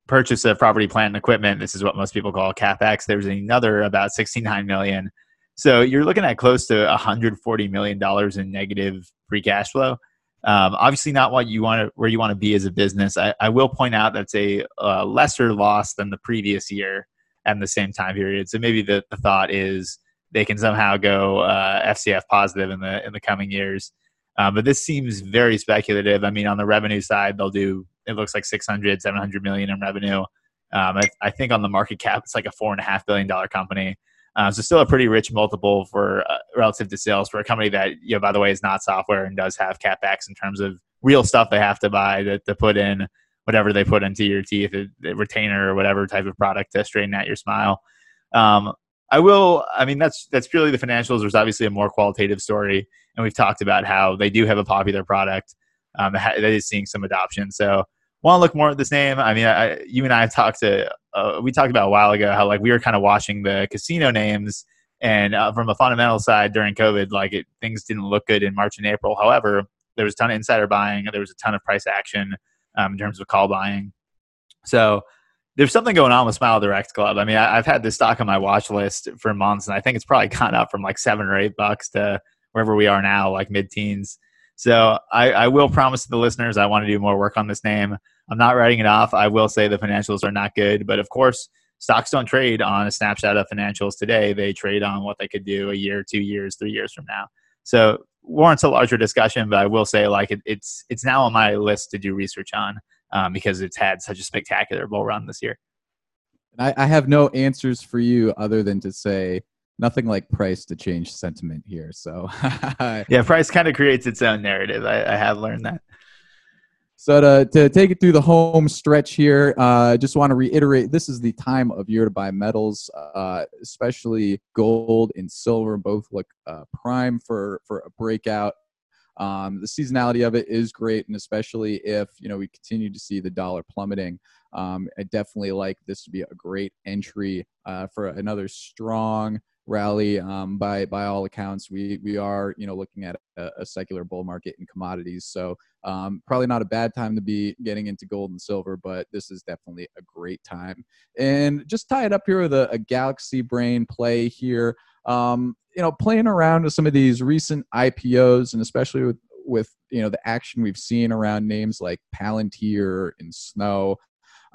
A: purchase of property, plant, and equipment. This is what most people call capex. There's another about 69 million. So you're looking at close to 140 million dollars in negative free cash flow. Um, obviously, not what you want to where you want to be as a business. I, I will point out that's a, a lesser loss than the previous year and the same time period. So maybe the, the thought is they can somehow go uh, FCF positive in the in the coming years. Uh, but this seems very speculative. I mean, on the revenue side, they'll do it looks like 600, 700 million in revenue. Um, I, I, think on the market cap, it's like a four and a half billion dollar company. Uh, so still a pretty rich multiple for uh, relative to sales for a company that, you know, by the way, is not software and does have capex in terms of real stuff they have to buy to, to put in whatever they put into your teeth, a, a retainer or whatever type of product to straighten out your smile. Um, I will. I mean, that's that's purely the financials. There's obviously a more qualitative story, and we've talked about how they do have a popular product um, that is seeing some adoption. So, want to look more at this name? I mean, I, you and I talked to. Uh, we talked about a while ago how like we were kind of watching the casino names, and uh, from a fundamental side during COVID, like it, things didn't look good in March and April. However, there was a ton of insider buying. There was a ton of price action um, in terms of call buying. So there's something going on with Smile Direct Club. I mean, I, have had this stock on my watch list for months, and I think it's probably gone up from like seven or eight bucks to wherever we are now, like mid teens. So I, I, will promise to the listeners I want to do more work on this name. I'm not writing it off. I will say the financials are not good, but of course, stocks don't trade on a snapshot of financials today. They trade on what they could do a year, two years, three years from now. So warrants a larger discussion, but I will say like it, it's it's now on my list to do research on um, because it's had such a spectacular bull run this year.
B: I, I have no answers for you other than to say nothing like price to change sentiment here. So
A: yeah, price kind of creates its own narrative. I, I have learned that.
B: So to, to take it through the home stretch here, I uh, just want to reiterate this is the time of year to buy metals, uh, especially gold and silver. Both look uh, prime for, for a breakout. Um, the seasonality of it is great, and especially if you know we continue to see the dollar plummeting, um, I definitely like this to be a great entry uh, for another strong rally. Um, by by all accounts, we we are you know looking at a, a secular bull market in commodities. So um, probably not a bad time to be getting into gold and silver, but this is definitely a great time. And just tie it up here with a, a Galaxy Brain play here. Um, you know, playing around with some of these recent IPOs, and especially with with you know the action we've seen around names like Palantir and Snow.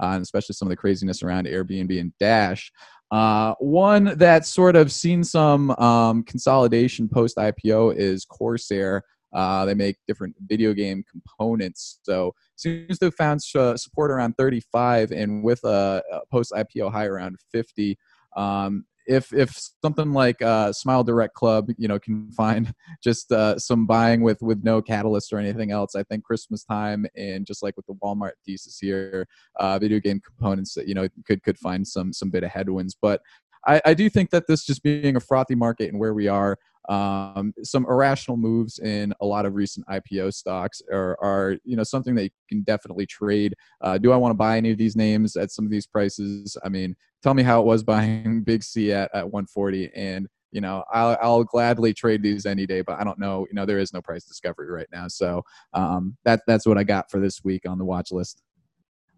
B: Uh, and especially some of the craziness around Airbnb and Dash. Uh, one that's sort of seen some um, consolidation post IPO is Corsair. Uh, they make different video game components. So seems to have found uh, support around 35 and with a, a post IPO high around 50. Um, if if something like uh, Smile Direct Club, you know, can find just uh, some buying with with no catalyst or anything else, I think Christmas time and just like with the Walmart thesis here, uh, video game components that you know could could find some some bit of headwinds. But I, I do think that this just being a frothy market and where we are, um, some irrational moves in a lot of recent IPO stocks are, are you know something that you can definitely trade. Uh, do I want to buy any of these names at some of these prices? I mean, tell me how it was buying Big C at, at 140 and you know, I'll, I'll gladly trade these any day, but I don't know. You know, there is no price discovery right now, so um, that that's what I got for this week on the watch list.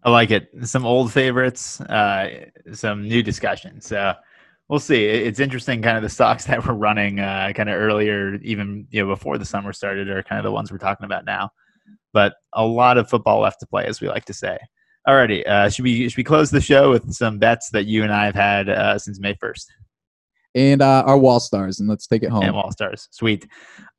A: I like it. Some old favorites, uh, some new discussion. So we'll see. It's interesting, kind of the stocks that were running uh, kind of earlier, even you know before the summer started, are kind of the ones we're talking about now. But a lot of football left to play, as we like to say. Alrighty, uh, should we should we close the show with some bets that you and I have had uh, since May first?
B: And uh, our wall stars, and let's take it home.
A: And wall stars, sweet.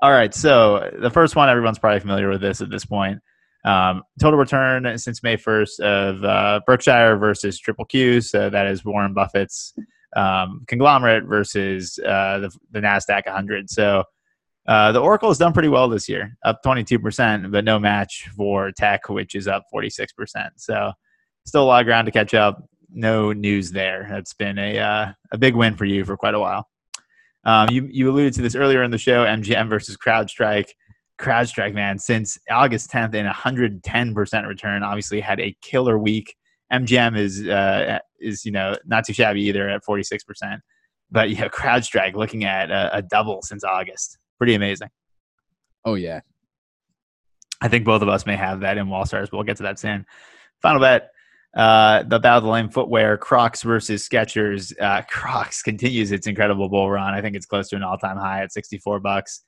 A: All right, so the first one, everyone's probably familiar with this at this point. Um, total return since May 1st of uh, Berkshire versus Triple Q. So that is Warren Buffett's um, conglomerate versus uh, the, the NASDAQ 100. So uh, the Oracle has done pretty well this year, up 22%, but no match for tech, which is up 46%. So still a lot of ground to catch up. No news there. That's been a, uh, a big win for you for quite a while. Um, you, you alluded to this earlier in the show MGM versus CrowdStrike. CrowdStrike, man, since August 10th and 110% return, obviously had a killer week. MGM is uh, is you know not too shabby either at 46%. But you yeah, CrowdStrike looking at a, a double since August. Pretty amazing.
B: Oh yeah.
A: I think both of us may have that in Wall Stars, but we'll get to that soon. Final bet. Uh, the Battle of the Lame footwear, Crocs versus Skechers. Uh, Crocs continues its incredible bull run. I think it's close to an all-time high at 64 bucks,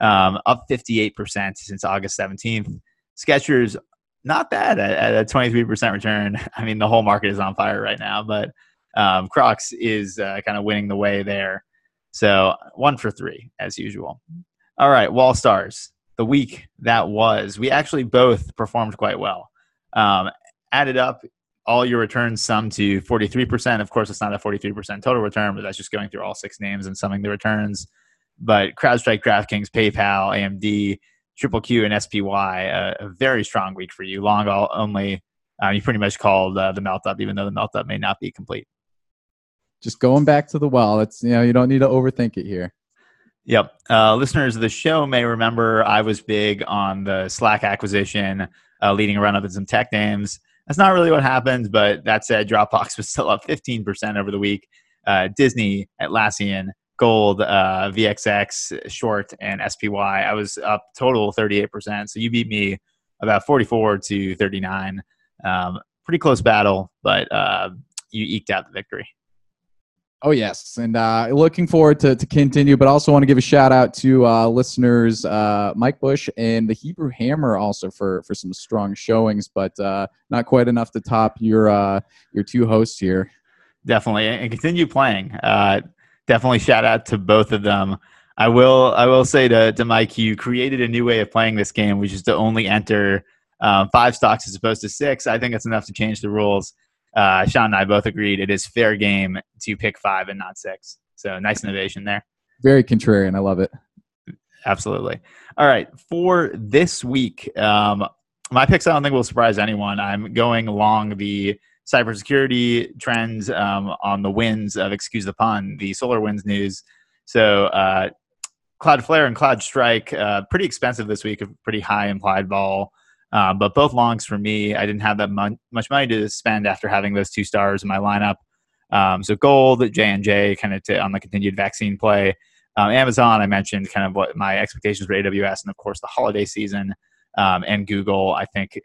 A: um, up 58% since August 17th. Skechers, not bad at, a 23% return. I mean, the whole market is on fire right now, but um, Crocs is uh, kind of winning the way there. So one for three, as usual. All right, Wall Stars. The week that was, we actually both performed quite well. Um, added up, all your returns sum to 43%. Of course, it's not a 43% total return, but that's just going through all six names and summing the returns. But CrowdStrike, DraftKings, PayPal, AMD, Triple Q, and SPY, a, a very strong week for you. Long all only, uh, you pretty much called uh, the melt up, even though the melt up may not be complete
B: just going back to the well. It's you know you don't need to overthink it here.
A: Yep. Uh, listeners of the show may remember I was big on the Slack acquisition, uh, leading a run up in some tech names. That's not really what happened, but that said, Dropbox was still up 15% over the week. Uh, Disney, Atlassian, Gold, uh, VXX, Short, and SPY. I was up total 38%. So you beat me about 44 to 39. Um, pretty close battle, but uh, you eked out the victory.
B: Oh yes, and uh, looking forward to, to continue. But also want to give a shout out to uh, listeners uh, Mike Bush and the Hebrew Hammer also for for some strong showings, but uh, not quite enough to top your uh, your two hosts here.
A: Definitely, and continue playing. Definitely shout out to both of them. I will I will say to to Mike, you created a new way of playing this game, which is to only enter um, five stocks as opposed to six. I think that's enough to change the rules uh, Sean and I both agreed it is fair game to pick five and not six. So nice innovation there.
B: Very contrarian. I love it.
A: Absolutely. All right. For this week, um, my picks I don't think will surprise anyone. I'm going along the cybersecurity trends um, on the winds of, excuse the pun, the SolarWinds news. So uh, Cloudflare and CrowdStrike, uh, pretty expensive this week, a pretty high implied vol. Um, but both longs for me, I didn't have that mon- much money to spend after having those two stars in my lineup. Um, so gold, J and J, kind of on the continued vaccine play. Um, Amazon, I mentioned kind of what my expectations for AWS, and of course the holiday season. Um, and Google, I think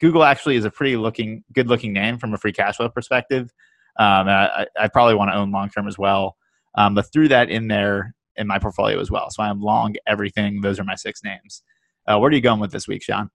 A: Google actually is a pretty looking, good looking name from a free cash flow perspective. Um, I, I, probably want to own long term as well. Um, but threw that in there in my portfolio as well. So I'm long everything. Those are my six names. Uh, where are you going with this week, Sean?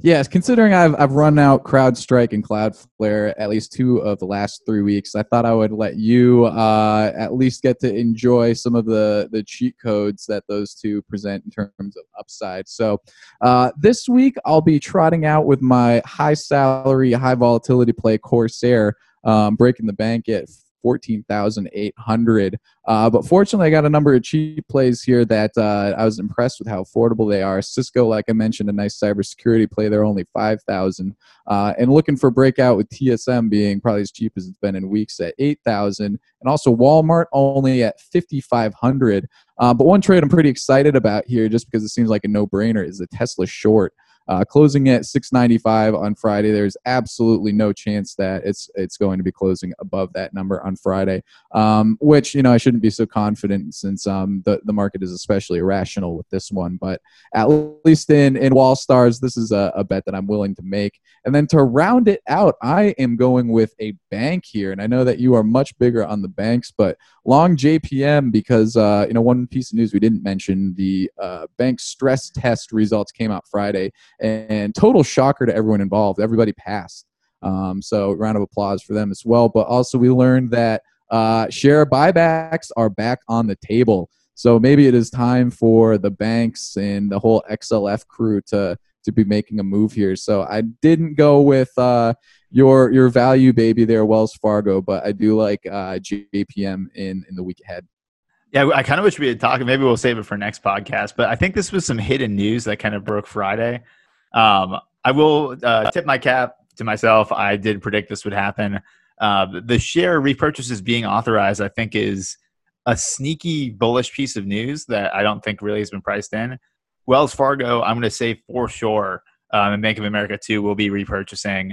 B: Yes, considering I've I've run out CrowdStrike and Cloudflare at least two of the last three weeks, I thought I would let you uh, at least get to enjoy some of the the cheat codes that those two present in terms of upside. So uh, this week I'll be trotting out with my high salary, high volatility play Corsair, um, breaking the bank at 14,800. Uh, but fortunately, I got a number of cheap plays here that uh, I was impressed with how affordable they are. Cisco, like I mentioned, a nice cybersecurity play. They're only 5,000. Uh, and looking for breakout with TSM being probably as cheap as it's been in weeks at 8,000. And also Walmart only at 5,500. Uh, but one trade I'm pretty excited about here, just because it seems like a no brainer, is the Tesla short. Uh, closing at 695 on Friday. There's absolutely no chance that it's it's going to be closing above that number on Friday. Um, which you know I shouldn't be so confident since um, the the market is especially irrational with this one. But at least in in Wall Stars, this is a, a bet that I'm willing to make. And then to round it out, I am going with a bank here, and I know that you are much bigger on the banks, but long JPM because uh, you know one piece of news we didn't mention the uh, bank stress test results came out Friday, and total shocker to everyone involved. Everybody passed. Um, so round of applause for them as well. But also we learned that uh, share buybacks are back on the table. So maybe it is time for the banks and the whole XLF crew to to be making a move here. So I didn't go with uh, your your value baby there, Wells Fargo, but I do like uh, JPM in in the week ahead.
A: Yeah, I kind of wish we had talked. Maybe we'll save it for next podcast. But I think this was some hidden news that kind of broke Friday. Um, I will uh, tip my cap to myself. I did predict this would happen. Uh, the share repurchases being authorized, I think, is a sneaky bullish piece of news that I don't think really has been priced in. Wells Fargo, I'm going to say for sure, um, and Bank of America too, will be repurchasing.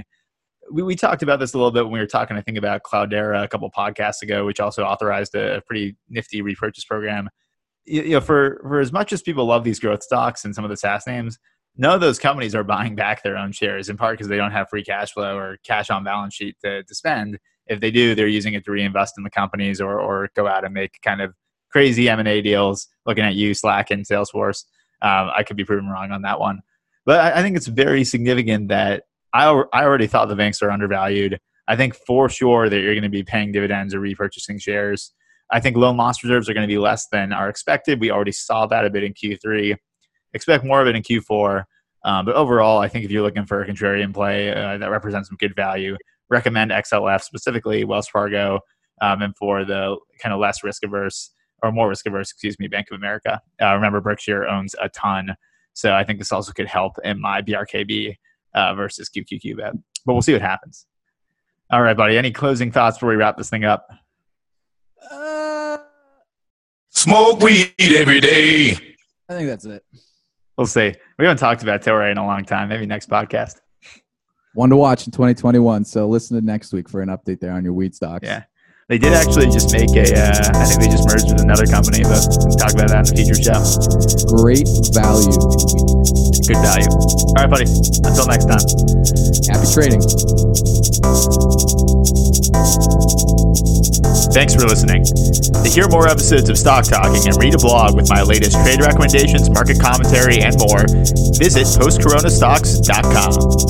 A: We, we talked about this a little bit when we were talking, I think, about Cloudera a couple podcasts ago, which also authorized a, pretty nifty repurchase program. You, you know, for for as much as people love these growth stocks and some of the SaaS names, none of those companies are buying back their own shares in part because they don't have free cash flow or cash on balance sheet to, to spend. If they do they're using it to reinvest in the companies or, or go out and make kind of crazy m&a deals looking at you slack and salesforce. Um, i could be proven wrong on that one. But I, I, think it's very significant that I, I already thought the banks are undervalued. I think for sure that you're going to be paying dividends or repurchasing shares. I think loan loss reserves are going to be less than are expected. We already saw that a bit in q3 expect more of it in Q4. Um, but overall, I think if you're looking for a contrarian play uh, that represents some good value, recommend XLF specifically Wells Fargo, um, and for the kind of less risk averse or more risk averse, excuse me, Bank of America. Uh, remember, Berkshire owns a ton, so I think this also could help in my BRKB uh, versus QQQ bet. But we'll see what happens. All right, buddy. Any closing thoughts before we wrap this thing up?
C: Uh, Smoke weed every day.
B: I think that's it.
A: We'll see. We haven't talked about Tilray in a long time. Maybe next podcast.
B: One to watch in 2021. So listen to next week for an update there on your weed stocks.
A: Yeah. They did actually just make a. Uh, I think they just merged with another company, but we'll talk about that in the future show.
B: Great value
A: Good value. All right, buddy. Until next time.
B: Happy trading.
A: Thanks for listening. To hear more episodes of Stock Talking and read a blog with my latest trade recommendations, market commentary, and more, visit postcoronastocks.com.